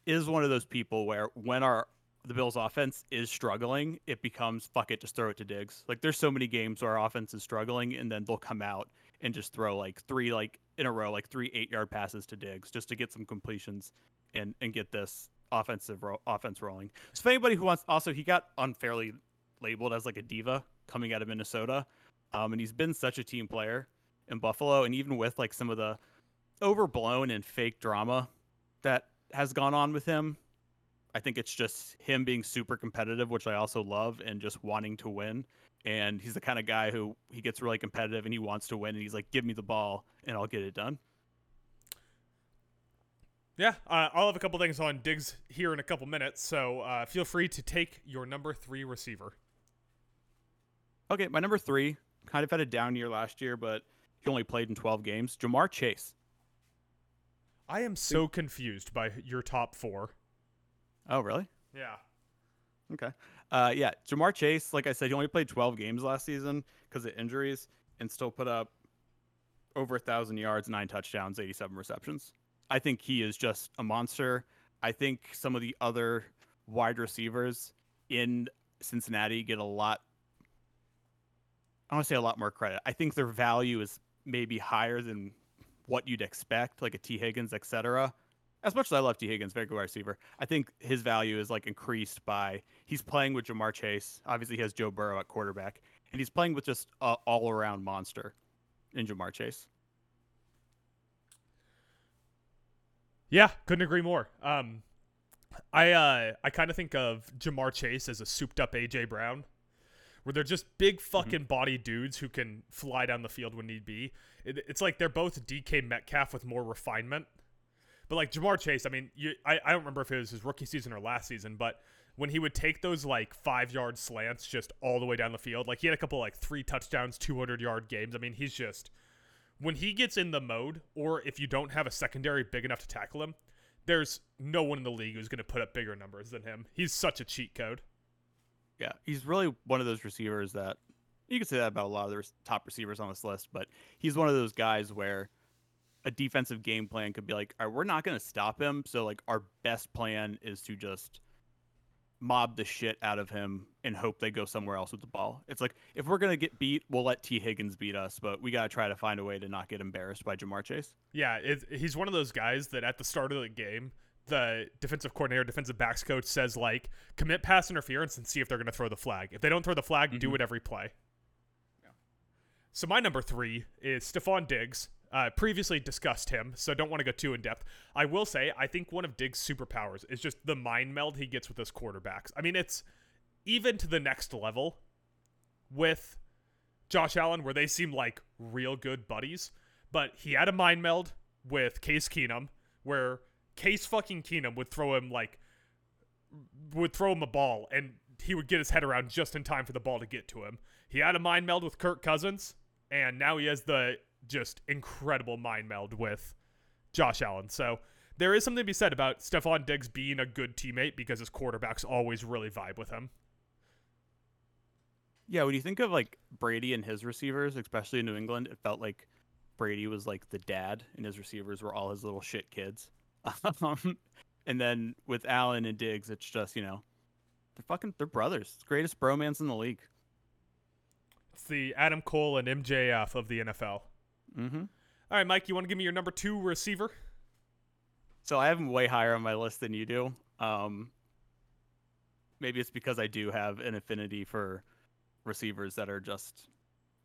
is one of those people where when our the Bills' offense is struggling, it becomes fuck it, just throw it to Diggs. Like there's so many games where our offense is struggling, and then they'll come out and just throw like three like in a row, like three eight yard passes to Diggs just to get some completions and and get this offensive ro- offense rolling. So if anybody who wants, also he got unfairly labeled as like a diva coming out of Minnesota, um, and he's been such a team player in Buffalo, and even with like some of the overblown and fake drama that has gone on with him. I think it's just him being super competitive, which I also love, and just wanting to win. And he's the kind of guy who he gets really competitive and he wants to win. And he's like, "Give me the ball, and I'll get it done." Yeah, uh, I'll have a couple things on Diggs here in a couple minutes, so uh, feel free to take your number three receiver. Okay, my number three kind of had a down year last year, but he only played in 12 games. Ja'Marr Chase. I am so confused by your top four. Oh, really? Yeah. Okay. Uh, yeah, Ja'Marr Chase, like I said, he only played 12 games last season because of injuries and still put up over a thousand yards, nine touchdowns, 87 receptions. I think he is just a monster. I think some of the other wide receivers in Cincinnati get a lot. I want to say a lot more credit. I think their value is maybe higher than what you'd expect, like a Tee Higgins, etc. As much as I love Tee Higgins, very good wide receiver, I think his value is like increased by he's playing with Ja'Marr Chase. Obviously, he has Joe Burrow at quarterback, and he's playing with just a all-around monster in Ja'Marr Chase. Yeah, couldn't agree more. Um, I uh, I kind of think of Ja'Marr Chase as a souped-up AJ Brown, where they're just big fucking body dudes who can fly down the field when need be. It, it's like they're both DK Metcalf with more refinement. But like Ja'Marr Chase, I mean, you, I I don't remember if it was his rookie season or last season, but when he would take those like five yard slants just all the way down the field, like he had a couple like three touchdowns, two hundred yard games. I mean, he's just when he gets in the mode, or if you don't have a secondary big enough to tackle him, there's no one in the league who's going to put up bigger numbers than him. He's such a cheat code. Yeah, he's really one of those receivers that you could say that about a lot of the top receivers on this list, but he's one of those guys where a defensive game plan could be like, all right, we're not going to stop him. So, like, our best plan is to just mob the shit out of him and hope they go somewhere else with the ball. It's like, if we're going to get beat, we'll let Tee Higgins beat us, but we got to try to find a way to not get embarrassed by Ja'Marr Chase. Yeah, it, he's one of those guys that at the start of the game, the defensive coordinator, defensive backs coach says like, commit pass interference and see if they're going to throw the flag. If they don't throw the flag, do Mhm. it every play. So my number three is Stefon Diggs. Uh, previously discussed him, so don't want to go too in depth. I will say, I think one of Diggs' superpowers is just the mind meld he gets with his quarterbacks. I mean, it's even to the next level with Josh Allen, where they seem like real good buddies. But he had a mind meld with Case Keenum, where Case fucking Keenum would throw him like would throw him a ball and he would get his head around just in time for the ball to get to him. He had a mind meld with Kirk Cousins, and now he has the just incredible mind meld with Josh Allen. So there is something to be said about Stefon Diggs being a good teammate because his quarterbacks always really vibe with him. Yeah, when you think of like Brady and his receivers, especially in New England, it felt like Brady was like the dad, and his receivers were all his little shit kids. Um, and then with Allen and Diggs, it's just you know, they're fucking they're brothers. It's the greatest bromance in the league. It's the Adam Cole and MJF of the NFL. Mm-hmm. All right, Mike, you want to give me your number two receiver? So I have him way higher on my list than you do. Um, maybe it's because I do have an affinity for receivers that are just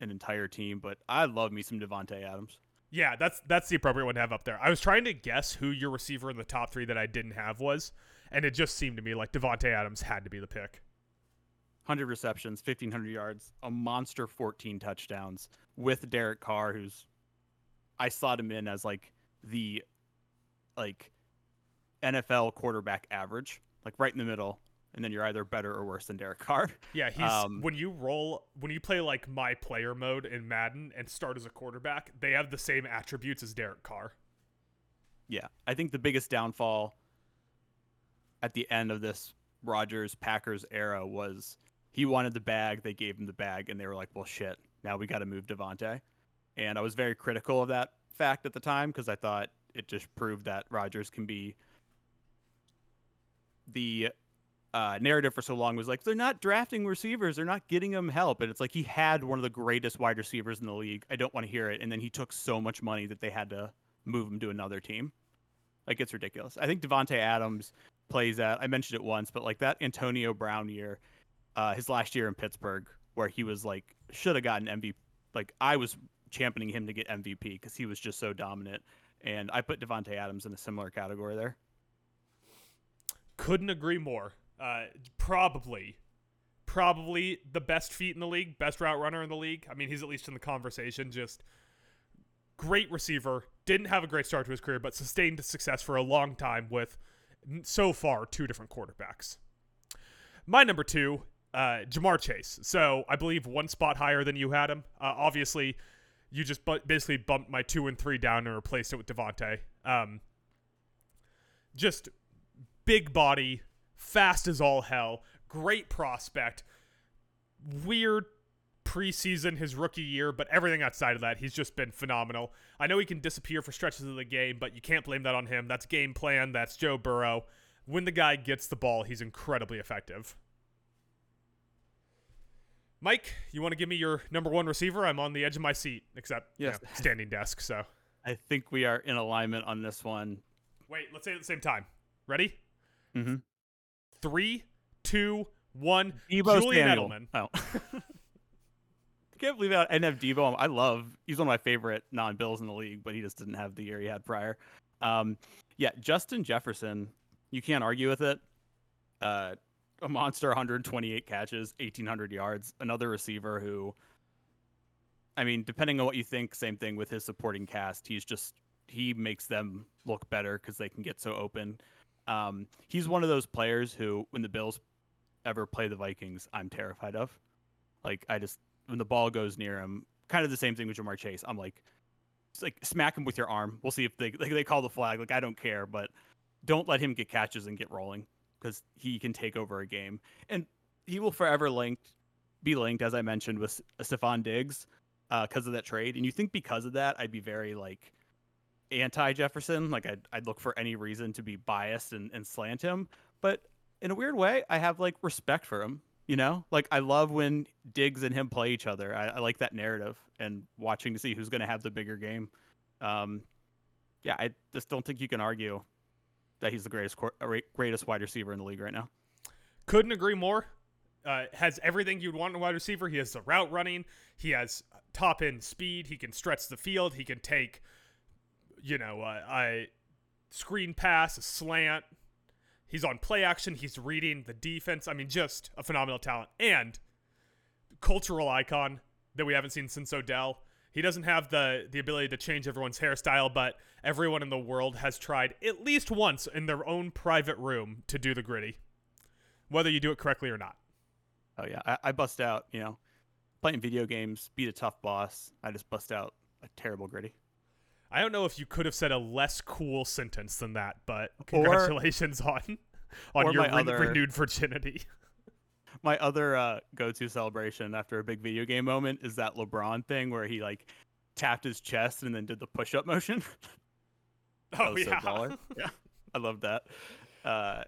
an entire team, but I love me some Davante Adams. Yeah, that's that's the appropriate one to have up there. I was trying to guess who your receiver in the top three that I didn't have was, and it just seemed to me like Davante Adams had to be the pick. 100 receptions, 1,500 yards, a monster 14 touchdowns with Derek Carr, who's I slot him in as like the like NFL quarterback average, like right in the middle, and then you're either better or worse than Derek Carr. Yeah, he's um, when you roll when you play like my player mode in Madden and start as a quarterback, they have the same attributes as Derek Carr. Yeah, I think the biggest downfall at the end of this Rodgers Packers era was he wanted the bag, they gave him the bag, and they were like, "Well, shit, now we got to move Davante." And I was very critical of that fact at the time because I thought it just proved that Rodgers can be the uh, narrative for so long was like they're not drafting receivers, they're not getting him help, and it's like he had one of the greatest wide receivers in the league. I don't want to hear it, and then he took so much money that they had to move him to another team. Like it's ridiculous. I think Davante Adams plays that. I mentioned it once, but like that Antonio Brown year, uh, his last year in Pittsburgh, where he was like should have gotten MVP. Like I was championing him to get MVP because he was just so dominant, and I put Davante Adams in a similar category there. Couldn't agree more. Uh, probably, probably the best feet in the league, best route runner in the league. I mean, he's at least in the conversation. Just great receiver. Didn't have a great start to his career, but sustained success for a long time with so far two different quarterbacks. My number two, uh, Ja'Marr Chase. So I believe one spot higher than you had him. Uh, obviously, you just bu- basically bumped my two and three down and replaced it with Davante. Um, just big body, fast as all hell, great prospect. Weird preseason, his rookie year, but everything outside of that, he's just been phenomenal. I know he can disappear for stretches of the game, but you can't blame that on him. That's game plan. That's Joe Burrow. When the guy gets the ball, he's incredibly effective. Mike, you want to give me your number one receiver? I'm on the edge of my seat, except yes. You know, standing desk. So I think we are in alignment on this one. Wait, let's say it at the same time. Ready? Mm-hmm. Three, two, one. Deebo Julian Samuel. Edelman. Oh. I can't believe I didn't have Deebo. I love. He's one of my favorite non-Bills in the league, but he just didn't have the year he had prior. Um, yeah, Justin Jefferson. You can't argue with it. Uh, a monster 128 catches, 1800 yards, another receiver who I mean, depending on what you think, same thing with his supporting cast. He's just he makes them look better cuz they can get so open. Um, he's one of those players who when the Bills ever play the Vikings, I'm terrified of. Like I just when the ball goes near him, kind of the same thing with Ja'Marr Chase. I'm like like smack him with your arm. We'll see if they like they call the flag. Like I don't care, but don't let him get catches and get rolling because he can take over a game, and he will forever linked be linked, as I mentioned, with Stefon Diggs because uh, of that trade. And you think because of that, I'd be very like anti Jefferson. Like I'd, I'd look for any reason to be biased and, and slant him. But in a weird way, I have like respect for him. You know, like I love when Diggs and him play each other. I, I like that narrative and watching to see who's going to have the bigger game. Um, yeah, I just don't think you can argue that he's the greatest greatest wide receiver in the league right now. Couldn't agree more. Uh, has everything you'd want in a wide receiver. He has the route running. He has top end speed. He can stretch the field. He can take, you know, a, a screen pass, a slant. He's on play action. He's reading the defense. I mean, just a phenomenal talent and cultural icon that we haven't seen since Odell. He doesn't have the the ability to change everyone's hairstyle, but everyone in the world has tried at least once in their own private room to do the Griddy, whether you do it correctly or not. Oh yeah, I, I bust out. You know, playing video games, beat a tough boss. I just bust out a terrible Griddy. I don't know if you could have said a less cool sentence than that, but congratulations on on your re- other- renewed virginity. My other uh, go-to celebration after a big video game moment is that LeBron thing where he like tapped his chest and then did the push-up motion. Oh was so yeah. yeah, I love that. Uh,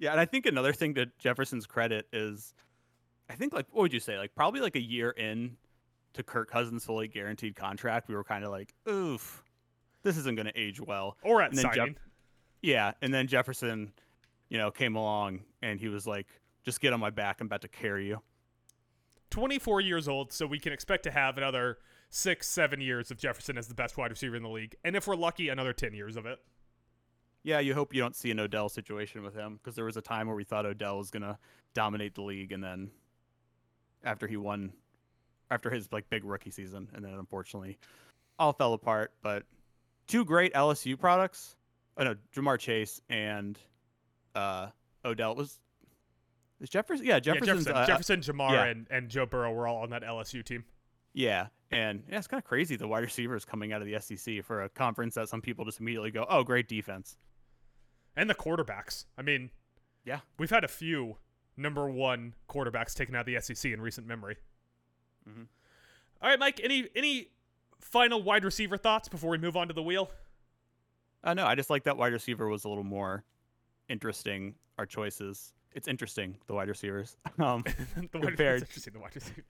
yeah, and I think another thing to Jefferson's credit is, I think like what would you say? Like probably like a year in to Kirk Cousins' fully guaranteed contract, we were kind of like, oof, this isn't going to age well. or at And then Jeff- Yeah, and then Jefferson, you know, came along and he was like, just get on my back. I'm about to carry you. 24 years old, so we can expect to have another six, seven years of Jefferson as the best wide receiver in the league, and if we're lucky, another 10 years of it. Yeah, you hope you don't see an Odell situation with him because there was a time where we thought Odell was gonna dominate the league, and then after he won, after his like big rookie season, and then unfortunately, all fell apart. But two great LSU products. Oh no, Ja'Marr Chase and uh, Odell was. Is Jefferson? Yeah, Yeah, Jefferson, uh, Jefferson Ja'Marr, yeah. and, and Joe Burrow were all on that LSU team. Yeah, and yeah, it's kind of crazy the wide receivers coming out of the SEC for a conference that some people just immediately go, "Oh, great defense." And the quarterbacks. I mean, Yeah. we've had a few number one quarterbacks taken out of the SEC in recent memory. Mhm. All right, Mike. Any any final wide receiver thoughts before we move on to the wheel? Uh, no, I just like that wide receiver was a little more interesting. Our choices. It's interesting the wide receivers um, the wide Compared- interesting. The wide receivers.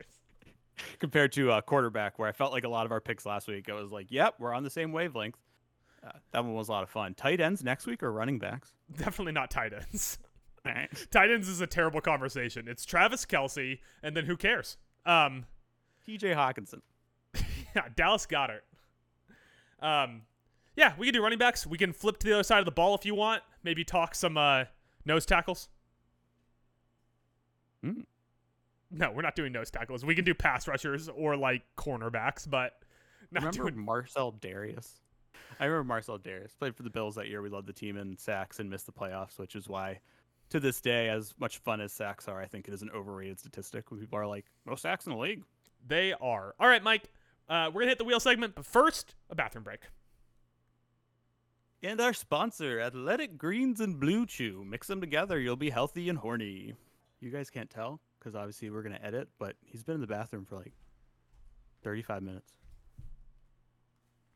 compared to uh, quarterback, where I felt like a lot of our picks last week. I was like, "Yep, we're on the same wavelength." Uh, that one was a lot of fun. Tight ends next week or running backs? Definitely not tight ends. Right. tight ends is a terrible conversation. It's Travis Kelce, and then who cares? Um, T.J. Hockenson. yeah, Dallas Goedert. Um, yeah, we can do running backs. We can flip to the other side of the ball if you want. Maybe talk some uh, nose tackles. Mm. No, we're not doing nose tackles. We can do pass rushers or like cornerbacks, but not Remember doing. Marcell Dareus? I remember Marcell Dareus played for the Bills that year. We led the team in sacks and missed the playoffs, which is why, to this day, as much fun as sacks are, I think it is an overrated statistic. When people are like, "Most sacks in the league." They are. All right, Mike. Uh, we're gonna hit the wheel segment, but first, a bathroom break. And our sponsor, Athletic Greens and BlueChew. Mix them together, you'll be healthy and horny. You guys can't tell because obviously we're gonna edit, but he's been in the bathroom for like 35 minutes.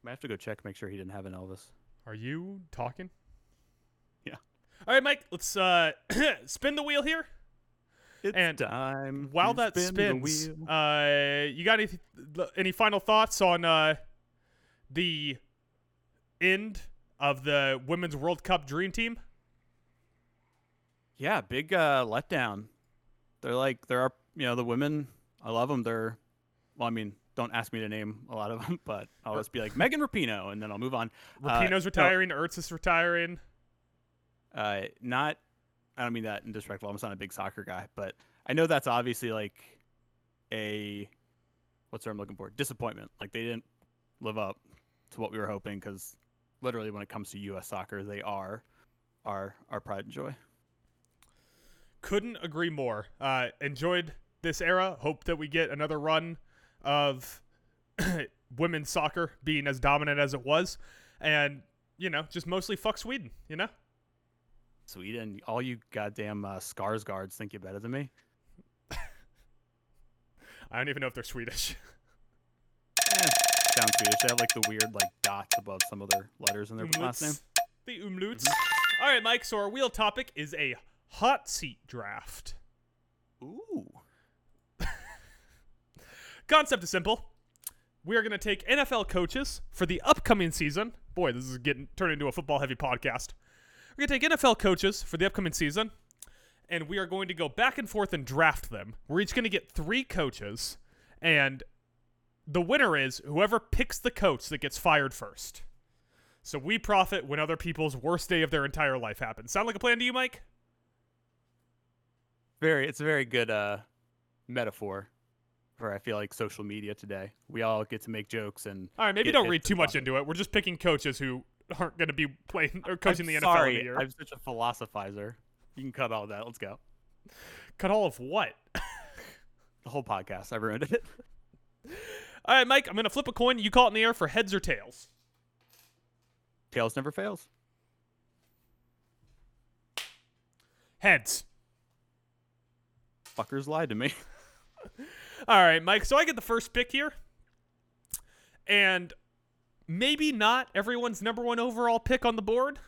Might have to go check, make sure he didn't have an Elvis. Are you talking? Yeah. All right, Mike. Let's uh, spin the wheel here. It's And time. While that spin spins, uh, you got any any final thoughts on uh, the end of the Women's World Cup Dream Team? Yeah, big uh, letdown. They're like there are you know the women. I love them. They're well, I mean, don't ask me to name a lot of them, but I'll just be like Megan Rapinoe, and then I'll move on. Uh, Rapinoe's no, retiring. Ertz is retiring. uh, not. I don't mean that in disrespectful. I'm just not a big soccer guy, but I know that's obviously like a what's the I'm looking for? Disappointment. Like they didn't live up to what we were hoping because literally when it comes to U.S. soccer, they are our our pride and joy. Couldn't agree more. Uh, enjoyed this era. Hope that we get another run of women's soccer being as dominant as it was, and you know, just mostly fuck Sweden. You know. Sweden, all you goddamn uh, scars guards think you're better than me. I don't even know if they're Swedish. Eh, sounds Swedish. They have like the weird like dots above some of their letters in their last name. The umlauts. All right, Mike. So our wheel topic is a hot seat draft. Ooh. Concept is simple. We are going to take NFL coaches for the upcoming season. Boy, this is getting turned into a football heavy podcast. We're going to take NFL coaches for the upcoming season, and we are going to go back and forth and draft them. We're each going to get three coaches, and the winner is whoever picks the coach that gets fired first. So we profit when other people's worst day of their entire life happens. Sound like a plan to you, Mike? Very, it's a very good uh, metaphor for I feel like social media today. We all get to make jokes and All right, maybe don't read too much into it. We're just picking coaches who aren't going to be playing or coaching I'm the NFL sorry, in a. I'm such a philosophizer. You can cut all that. Let's go. Cut all of what? The whole podcast. I ruined it. All right, Mike, I'm going to flip a coin. You call it in the air for heads or tails. Tails never fails. Heads. Fuckers lied to me. All right, Mike. So I get the first pick here. And maybe not everyone's number one overall pick on the board.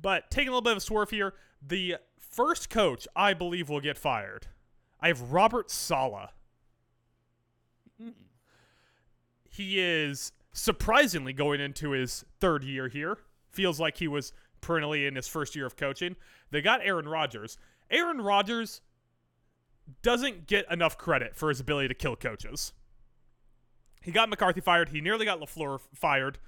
But taking a little bit of a swerve here, the first coach I believe will get fired. I have Robert Saleh. He is surprisingly going into his third year here. Feels like he was perennially in his first year of coaching. They got Aaron Rodgers. Aaron Rodgers doesn't get enough credit for his ability to kill coaches. He got McCarthy fired. He nearly got LaFleur fired.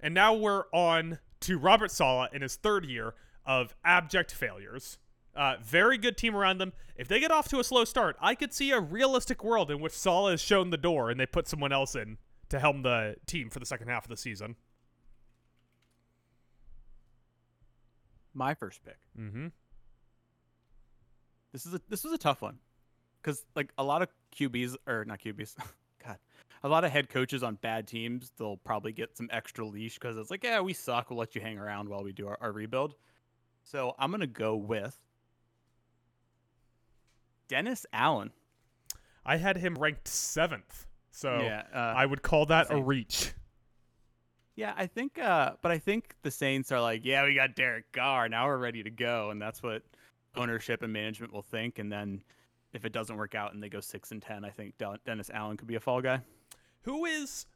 And now we're on to Robert Saleh in his third year of abject failures. Uh, very good team around them. If they get off to a slow start, I could see a realistic world in which Saleh is shown the door and they put someone else in to helm the team for the second half of the season. My first pick. Mm-hmm. This is a this was a tough one, because like a lot of QBs or not QBs, God, a lot of head coaches on bad teams, they'll probably get some extra leash because it's like, yeah, we suck. We'll let you hang around while we do our, our rebuild. So I'm gonna go with Dennis Allen. I had him ranked seventh, so yeah, uh, I would call that a reach. yeah, I think, uh, but I think the Saints are like, yeah, we got Derek Carr, now we're ready to go, and that's what ownership and management will think. And then if it doesn't work out and they go six and ten, I think Dennis Allen could be a fall guy. Who is,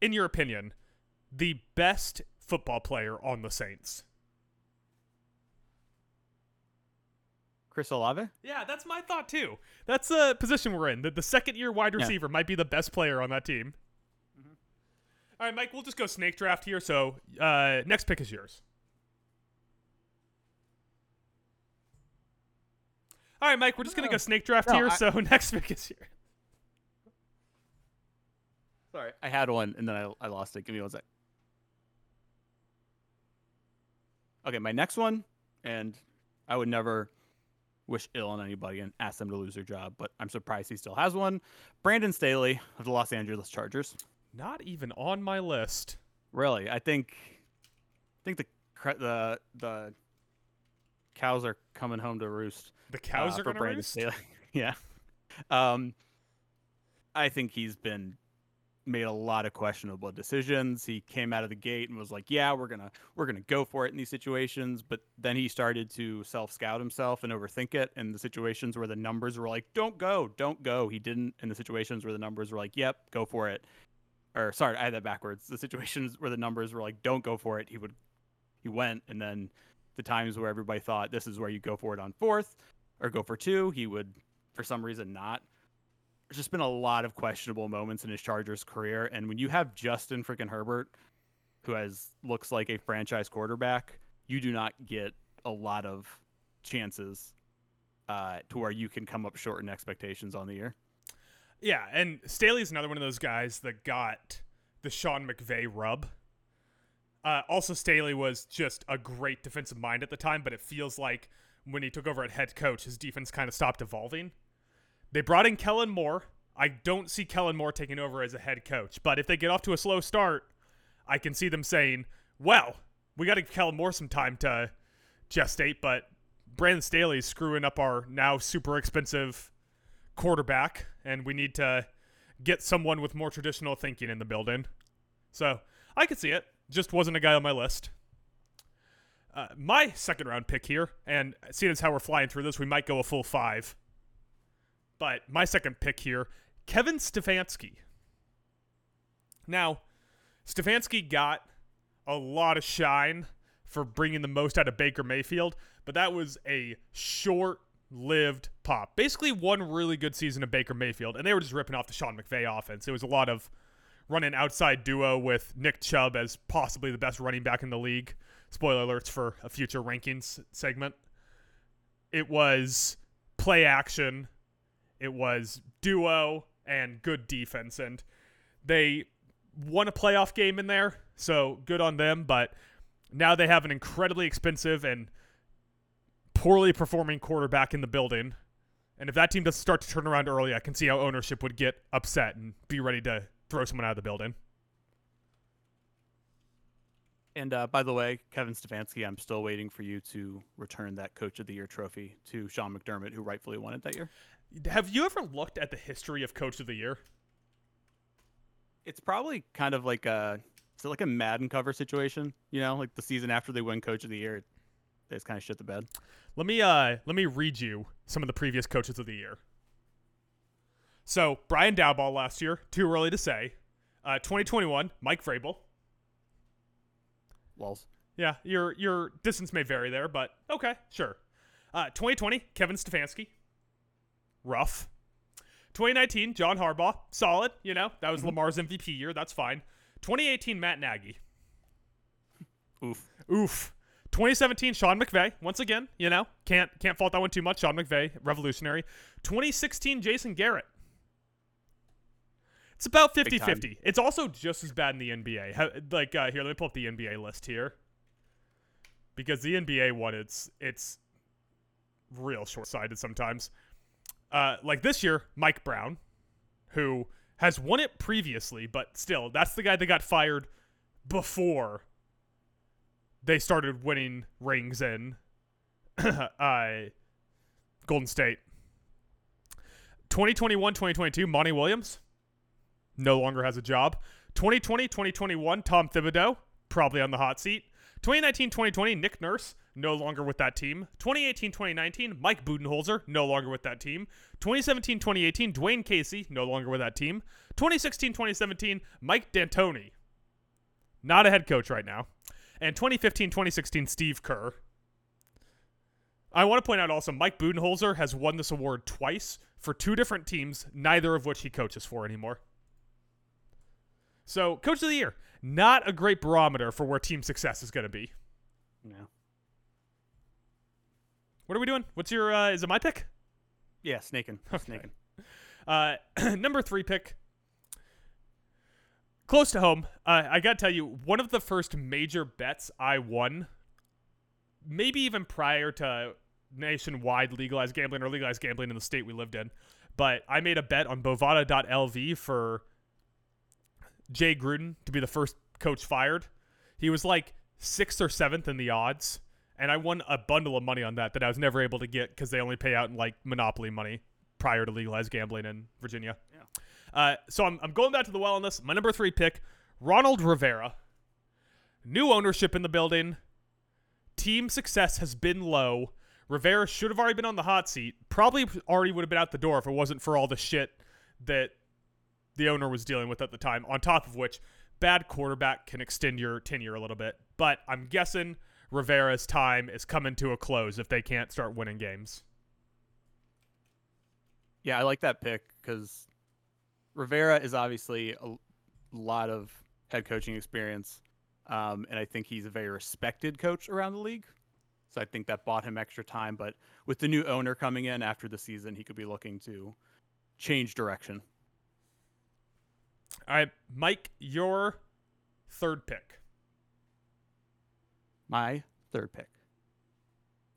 in your opinion, the best football player on the Saints? Chris Olave. Yeah, that's my thought too. That's a position we're in. That the second year wide Yeah. receiver might be the best player on that team. Mm-hmm. All right, Mike, we'll just go snake draft here. So, uh, next pick is yours. All right, Mike, we're just gonna go snake draft No, here. I- So next pick is here. Sorry, I had one and then I, I lost it. Give me one sec. Okay, my next one, and I would never wish ill on anybody and ask them to lose their job, but I'm surprised he still has one. Brandon Staley of the Los Angeles Chargers. Not even on my list. Really, I think, I think the the the cows are coming home to roost. The cows uh, are for Brandon roost. Staley. yeah. Um, I think he's been made a lot of questionable decisions. He came out of the gate and was like, "Yeah, we're gonna we're gonna go for it in these situations," but then he started to self scout himself and overthink it. In the situations where the numbers were like, "Don't go, don't go," he didn't. In the situations where the numbers were like, "Yep, go for it," or sorry, I had that backwards. The situations where the numbers were like, "Don't go for it," he would he went, and then the times where everybody thought this is where you go for it on fourth or go for two, he would for some reason not. There's just been a lot of questionable moments in his Chargers career, and when you have Justin freaking Herbert, who has looks like a franchise quarterback, you do not get a lot of chances uh, to where you can come up short in expectations on the year. Yeah, and Staley's another one of those guys that got the Sean McVay rub. Uh, also, Staley was just a great defensive mind at the time, but it feels like when he took over at head coach, his defense kind of stopped evolving. They brought in Kellen Moore. I don't see Kellen Moore taking over as a head coach, but if they get off to a slow start, I can see them saying, well, we got to give Kellen Moore some time to gestate, but Brandon Staley's screwing up our now super expensive quarterback, and we need to get someone with more traditional thinking in the building. So I could see it. Just wasn't a guy on my list. Uh, my second round pick here, and seeing as how we're flying through this, we might go a full five. But my second pick here, Kevin Stefanski. Now, Stefanski got a lot of shine for bringing the most out of Baker Mayfield, but that was a short lived pop. Basically, one really good season of Baker Mayfield, and they were just ripping off the Sean McVay offense. It was a lot of running outside duo with Nick Chubb as possibly the best running back in the league. Spoiler alerts for a future rankings segment. It was play action, it was duo and good defense, and they won a playoff game in there, so good on them. But now they have an incredibly expensive and poorly performing quarterback in the building. And if that team doesn't start to turn around early, I can see how ownership would get upset and be ready to throw someone out of the building. And uh, by the way, Kevin Stefanski, I'm still waiting for you to return that Coach of the Year trophy to Sean McDermott, who rightfully won it that year. Have you ever looked at the history of Coach of the Year? It's probably kind of like a is it like a Madden cover situation, you know, like the season after they win Coach of the Year, they just kind of shit the bed. Let me uh let me read you some of the previous coaches of the year. So Brian Daboll last year, too early to say. Uh, 2021, Mike Vrabel. Walls. Yeah, your your distance may vary there, but okay, sure. Uh, 2020, Kevin Stefanski. Rough. 2019, John Harbaugh. Solid, you know. That was Lamar's MVP year. That's fine. 2018, Matt Nagy. Oof. Oof. 2017, Sean McVay. Once again, you know, can't can't fault that one too much. Sean McVay, revolutionary. 2016, Jason Garrett. It's about 50 50. It's also just as bad in the NBA. How, like, uh, here, let me pull up the NBA list here. Because the NBA one, it's it's real short sighted sometimes. Uh, like this year, Mike Brown, who has won it previously, but still, that's the guy that got fired before they started winning rings in uh, Golden State. 2021 2022, Monty Williams no longer has a job. 2020 2021, Tom Thibodeau, probably on the hot seat. 2019 2020, Nick Nurse, no longer with that team. 2018 2019, Mike Budenholzer, no longer with that team. 2017 2018, Dwane Casey, no longer with that team. 2016 2017, Mike D'Antoni, not a head coach right now. And 2015 2016, Steve Kerr. I want to point out also, Mike Budenholzer has won this award twice for two different teams, neither of which he coaches for anymore. So, coach of the year, not a great barometer for where team success is going to be. Yeah. What are we doing? What's your? Uh, is it my pick? Yeah, snaking. Snaking. Uh, number three pick. Close to home. Uh, I gotta tell you, one of the first major bets I won, maybe even prior to nationwide legalized gambling or legalized gambling in the state we lived in, but I made a bet on Bovada.lv for Jay Gruden to be the first coach fired. He was like sixth or seventh in the odds, and I won a bundle of money on that that I was never able to get because they only pay out in like monopoly money prior to legalized gambling in Virginia. Yeah. Uh, so I'm, I'm going back to the well on this. My number three pick, Ronald Rivera. New ownership in the building. Team success has been low. Rivera should have already been on the hot seat. Probably already would have been out the door if it wasn't for all the shit that the owner was dealing with at the time. On top of which, bad quarterback can extend your tenure a little bit. But I'm guessing Rivera's time is coming to a close if they can't start winning games. Yeah, I like that pick because Rivera is obviously a lot of head coaching experience, um, and I think he's a very respected coach around the league. So I think that bought him extra time. But with the new owner coming in after the season, he could be looking to change direction. All right, Mike, your third pick. My third pick,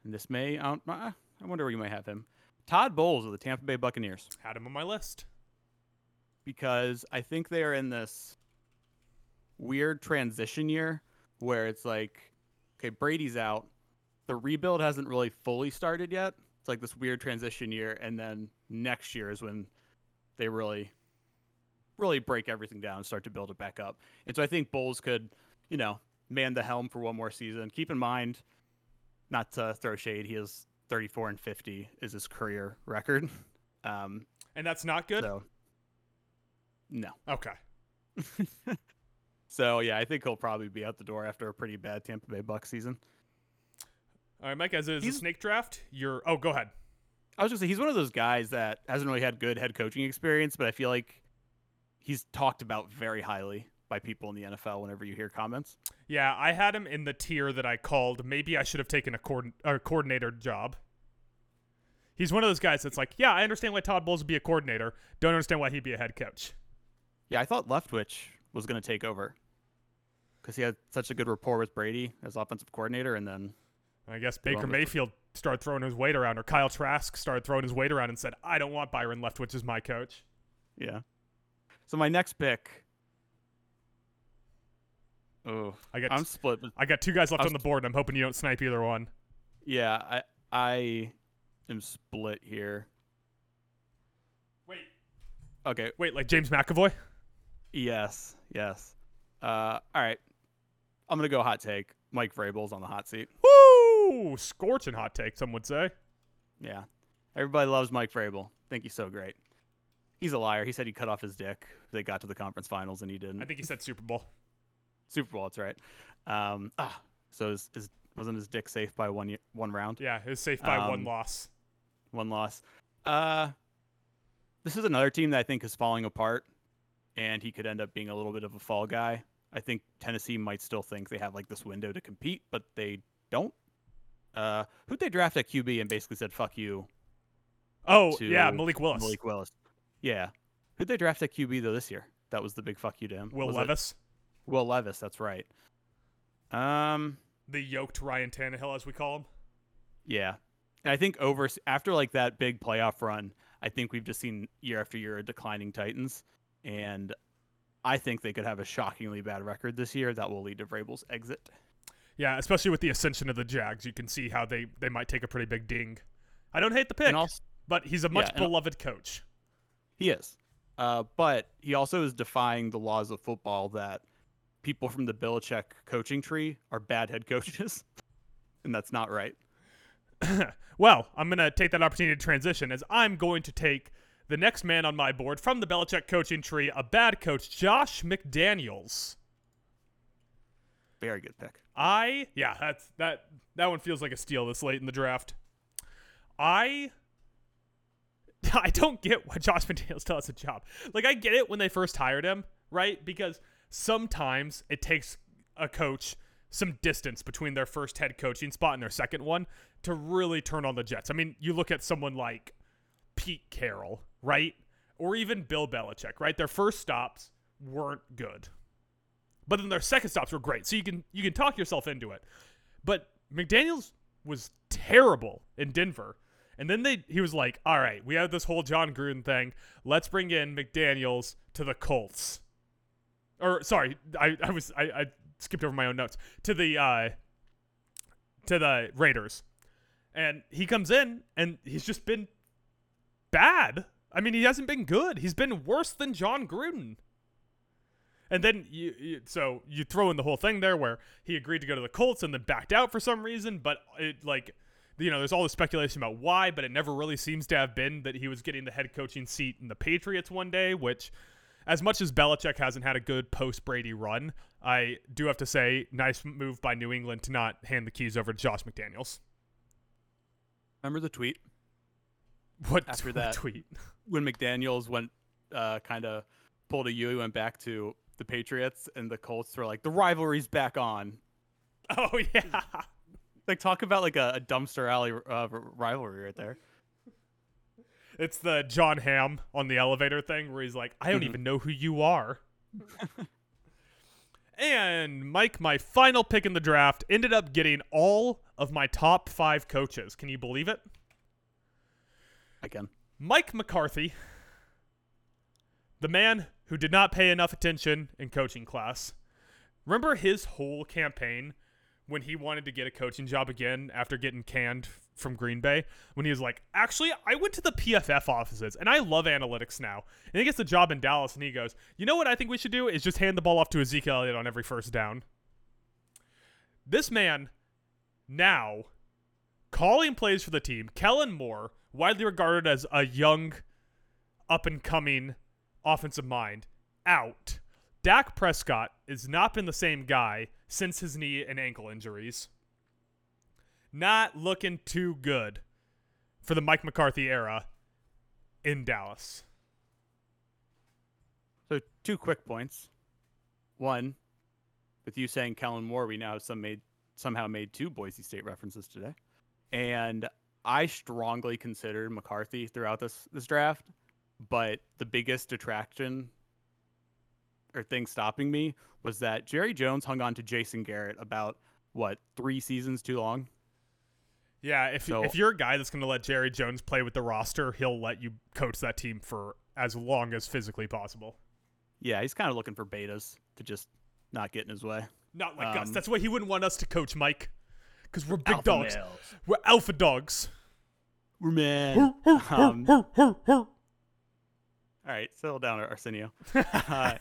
and this may I, I wonder where you might have him. Todd Bowles of the Tampa Bay Buccaneers. Had him on my list. because I think they are in this weird transition year where it's like, okay, Brady's out. The rebuild hasn't really fully started yet. It's like this weird transition year, and then next year is when they really, really break everything down and start to build it back up. And so I think Bowles could, you know, man the helm for one more season. Keep in mind, not to throw shade, he is 34 and 50 is his career record. Um, And that's not good? so no. Okay. So yeah, I think he'll probably be out the door after a pretty bad Tampa Bay Buck season. All right, Mike, as it is a snake draft, you're. Oh, go ahead. I was gonna say he's one of those guys that hasn't really had good head coaching experience, but I feel like he's talked about very highly by people in the NFL whenever you hear comments. Yeah, I had him in the tier that I called maybe I should have taken a, coordin- a coordinator job. He's one of those guys that's like, yeah, I understand why Todd Bowles would be a coordinator. Don't understand why he'd be a head coach. Yeah, I thought Leftwich was going to take over because he had such a good rapport with Brady as offensive coordinator, and then I guess Baker Mayfield started throwing his weight around, or Kyle Trask started throwing his weight around and said, I don't want Byron Leftwich as my coach. yeah. So my next pick. Oh, I got I'm split. I got two guys left I on the board, and I'm hoping you don't snipe either one. Yeah, I I am split here. Wait, Okay. wait, like James McAvoy? Yes. Yes. Uh. All right. I'm gonna go hot take. Mike Vrabel's on the hot seat. Woo! Scorching hot take, some would say. Yeah. Everybody loves Mike Vrabel. Think he's so great. He's a liar. He said he cut off his dick. They got to the conference finals and he didn't. I think he said Super Bowl. Super Bowl. That's right. Um. Ah. So his, his wasn't his dick safe by one ye- one round, Yeah, it was safe by one Um, loss. one loss. Uh. This is another team that I think is falling apart, and he could end up being a little bit of a fall guy. I think Tennessee might still think they have like this window to compete, but they don't. Uh, who'd they draft at QB and basically said "fuck you"? Oh, yeah, Malik Willis. Malik Willis. Yeah. Who'd they draft at QB though this year? That was the big fuck you to him. Will Was it- Levis. Will Levis. That's right. Um. The yoked Ryan Tannehill, as we call him. Yeah. And I think over after like that big playoff run, I think we've just seen year after year a declining Titans, and I think they could have a shockingly bad record this year that will lead to Vrabel's exit. Yeah, especially with the ascension of the Jags, you can see how they, they might take a pretty big ding. I don't hate the pick, also, but he's a much Yeah, beloved coach. He is, uh, but he also is defying the laws of football that people from the Belichick coaching tree are bad head coaches, and that's not right. well, I'm going to take that opportunity to transition as I'm going to take the next man on my board from the Belichick coaching tree, a bad coach, Josh McDaniels. Very good pick. I yeah, that's that that one feels like a steal this late in the draft. I I don't get why Josh McDaniels still has a job. Like I get it when they first hired him, right? Because sometimes it takes a coach some distance between their first head coaching spot and their second one to really turn on the Jets. I mean, you look at someone like Pete Carroll, right? Or even Bill Belichick, right? Their first stops weren't good but then their second stops were great. So you can you can talk yourself into it. But McDaniels was terrible in Denver. And then they he was like, "All right, we have this whole Jon Gruden thing. Let's bring in McDaniels to the Colts." Or sorry, I, I was I, I skipped over my own notes to the uh to the Raiders. And he comes in and he's just been bad. I mean, he hasn't been good. He's been worse than Jon Gruden. And then you, you, so you throw in the whole thing there where he agreed to go to the Colts and then backed out for some reason, but it like you know, there's all this speculation about why, but it never really seems to have been that he was getting the head coaching seat in the Patriots one day, which as much as Belichick hasn't had a good post Brady run, I do have to say, nice move by New England to not hand the keys over to Josh McDaniels. Remember the tweet What After that- tweet? when McDaniels went uh, kind of pulled a U, he went back to the Patriots, and the Colts were like, the rivalry's back on. Oh yeah. Like, talk about like a, a dumpster alley uh, rivalry right there. It's the Jon Hamm on the elevator thing where he's like, I don't Mhm. even know who you are. and Mike, my final pick in the draft, ended up getting all of my top five coaches. Can you believe it? Again, Mike McCarthy, the man who did not pay enough attention in coaching class. Remember his whole campaign when he wanted to get a coaching job again after getting canned from Green Bay? When he was like, actually, I went to the PFF offices and I love analytics now. And he gets the job in Dallas and he goes, you know what I think we should do is just hand the ball off to Ezekiel Elliott on every first down. This man now calling plays for the team, Kellen Moore, widely regarded as a young, up and coming offensive mind, out. Dak Prescott has not been the same guy since his knee and ankle injuries. Not looking too good for the Mike McCarthy era in Dallas. So two quick points. One, with you saying Kellen Moore, we now have some made somehow made two Boise State references today, and I strongly considered McCarthy throughout this this draft, but the biggest detraction or thing stopping me was that Jerry Jones hung on to Jason Garrett about what three seasons too long. Yeah, if So- if you're a guy that's going to let Jerry Jones play with the roster, he'll let you coach that team for as long as physically possible. Yeah, he's kind of looking for betas to just not get in his way. Not like us. Um, That's why he wouldn't want us to coach Mike, because we're big dogs. males. We're alpha dogs. We're man. Um. All right, settle down, Arsenio. Uh,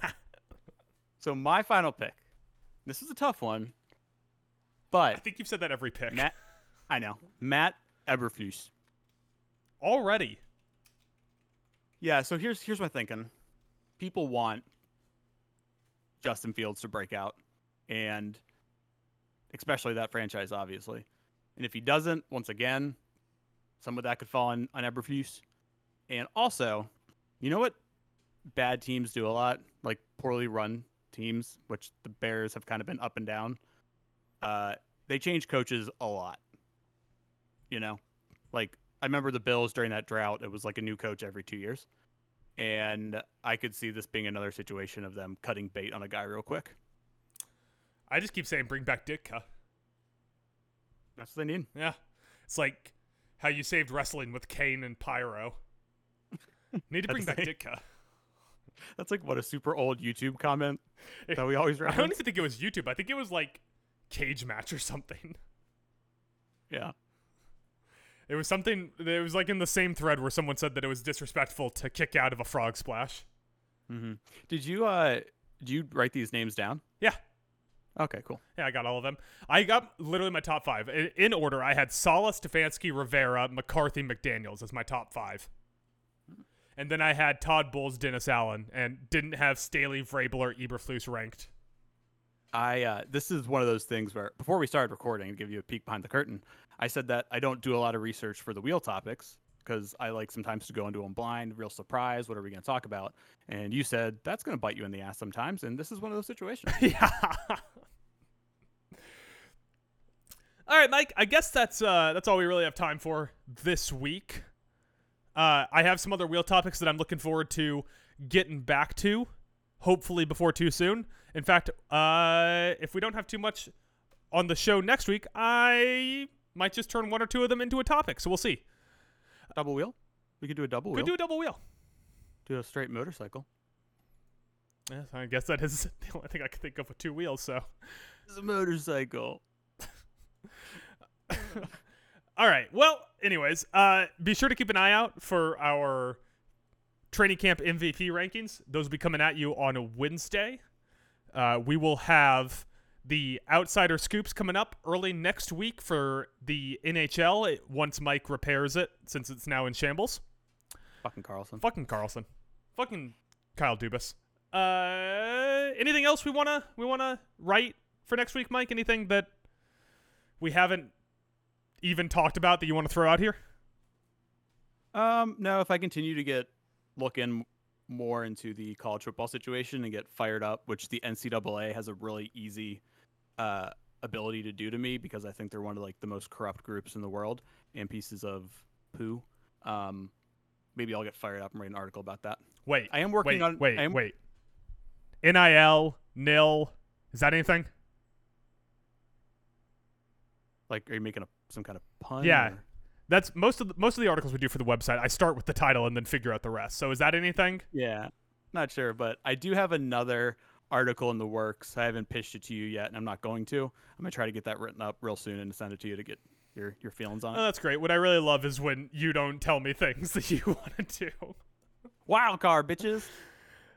so my final pick. This is a tough one, but I think you've said that every pick Matt, I know Matt Eberflus. already. Yeah. So here's here's my thinking. People want Justin Fields to break out, and especially that franchise, obviously. And if he doesn't, once again, some of that could fall on on Eberflus. And also, you know what bad teams do a lot, like poorly run teams, which the Bears have kind of been up and down. Uh, they change coaches a lot. You know, like I remember the Bills during that drought; it was like a new coach every two years, and I could see this being another situation of them cutting bait on a guy real quick. I just keep saying bring back Ditka. That's what they need. Yeah, it's like how you saved wrestling with Kane and Pyro. Need to bring back Ditka. That's like what a super old YouTube comment that we always I don't even think it was YouTube. I think it was like Cage Match or something. Yeah. It was something. It was like in the same thread where someone said that it was disrespectful to kick out of a frog splash. hmm Did you uh? Did you write these names down? Yeah, Okay, cool. yeah, I got all of them. I got literally my top five in, in order. I had Saleh, Stefanski, Rivera, McCarthy, McDaniels as my top five, and then I had Todd Bowles, Dennis Allen, and didn't have Staley, Vrabel, or Eberflus ranked. I uh, this is one of those things where before we started recording, to give you a peek behind the curtain, I said that I don't do a lot of research for the wheel topics because I like sometimes to go into them blind, real surprise. What are we going to talk about? And you said that's going to bite you in the ass sometimes, and this is one of those situations. yeah. All right, Mike. I guess that's uh, that's all we really have time for this week. Uh, I have some other wheel topics that I'm looking forward to getting back to, hopefully before too soon. In fact, uh, if we don't have too much on the show next week, I might just turn one or two of them into a topic. So we'll see. double wheel? We could do a double wheel. We Could do a double wheel. do a straight motorcycle. Yes, I guess that is the only thing I can think of with two wheels. So. It's a motorcycle. All right. Well, anyways, uh, be sure to keep an eye out for our training camp MVP rankings. Those will be coming at you on a Wednesday. Uh, we will have the outsider scoops coming up early next week for the NHL once Mike repairs it since it's now in shambles. Fucking Karlsson. Fucking Karlsson. Fucking Kyle Dubas. Uh, anything else we wanna we wanna write for next week, Mike? Anything that we haven't even talked about that you want to throw out here? Um, no, if I continue to get look in more into the college football situation and get fired up, which the NCAA has a really easy uh, ability to do to me because I think they're one of like the most corrupt groups in the world and pieces of poo. Um, maybe I'll get fired up and write an article about that. Wait, I am working wait, on. Wait, am, wait. NIL nil. Is that anything? Like, are you making a some kind of pun? Yeah. or- That's most of the, most of the articles we do for the website. I start with the title and then figure out the rest. So is that anything? Yeah. Not sure, but I do have another article in the works. I haven't pitched it to you yet, and I'm not going to. I'm gonna try to get that written up real soon and send it to you to get your your feelings on it. Oh, that's great. What I really love is when you don't tell me things that you want to do. Wild card, bitches.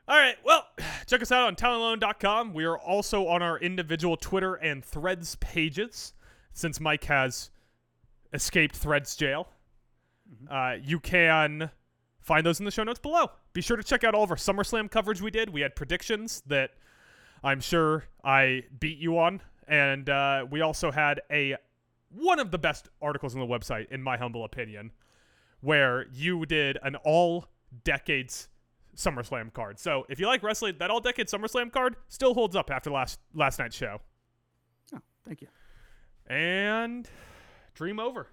All right. Well, check us out on TalentAlone.com. We are also on our individual Twitter and Threads pages since Mike has escaped Threads jail. Uh, you can find those in the show notes below. Be sure to check out all of our SummerSlam coverage we did. We had predictions that I'm sure I beat you on. And uh, we also had a one of the best articles on the website, in my humble opinion, where you did an all decades SummerSlam card. So if you like wrestling, that all decade SummerSlam card still holds up after last last night's show. Oh, thank you. And dream over.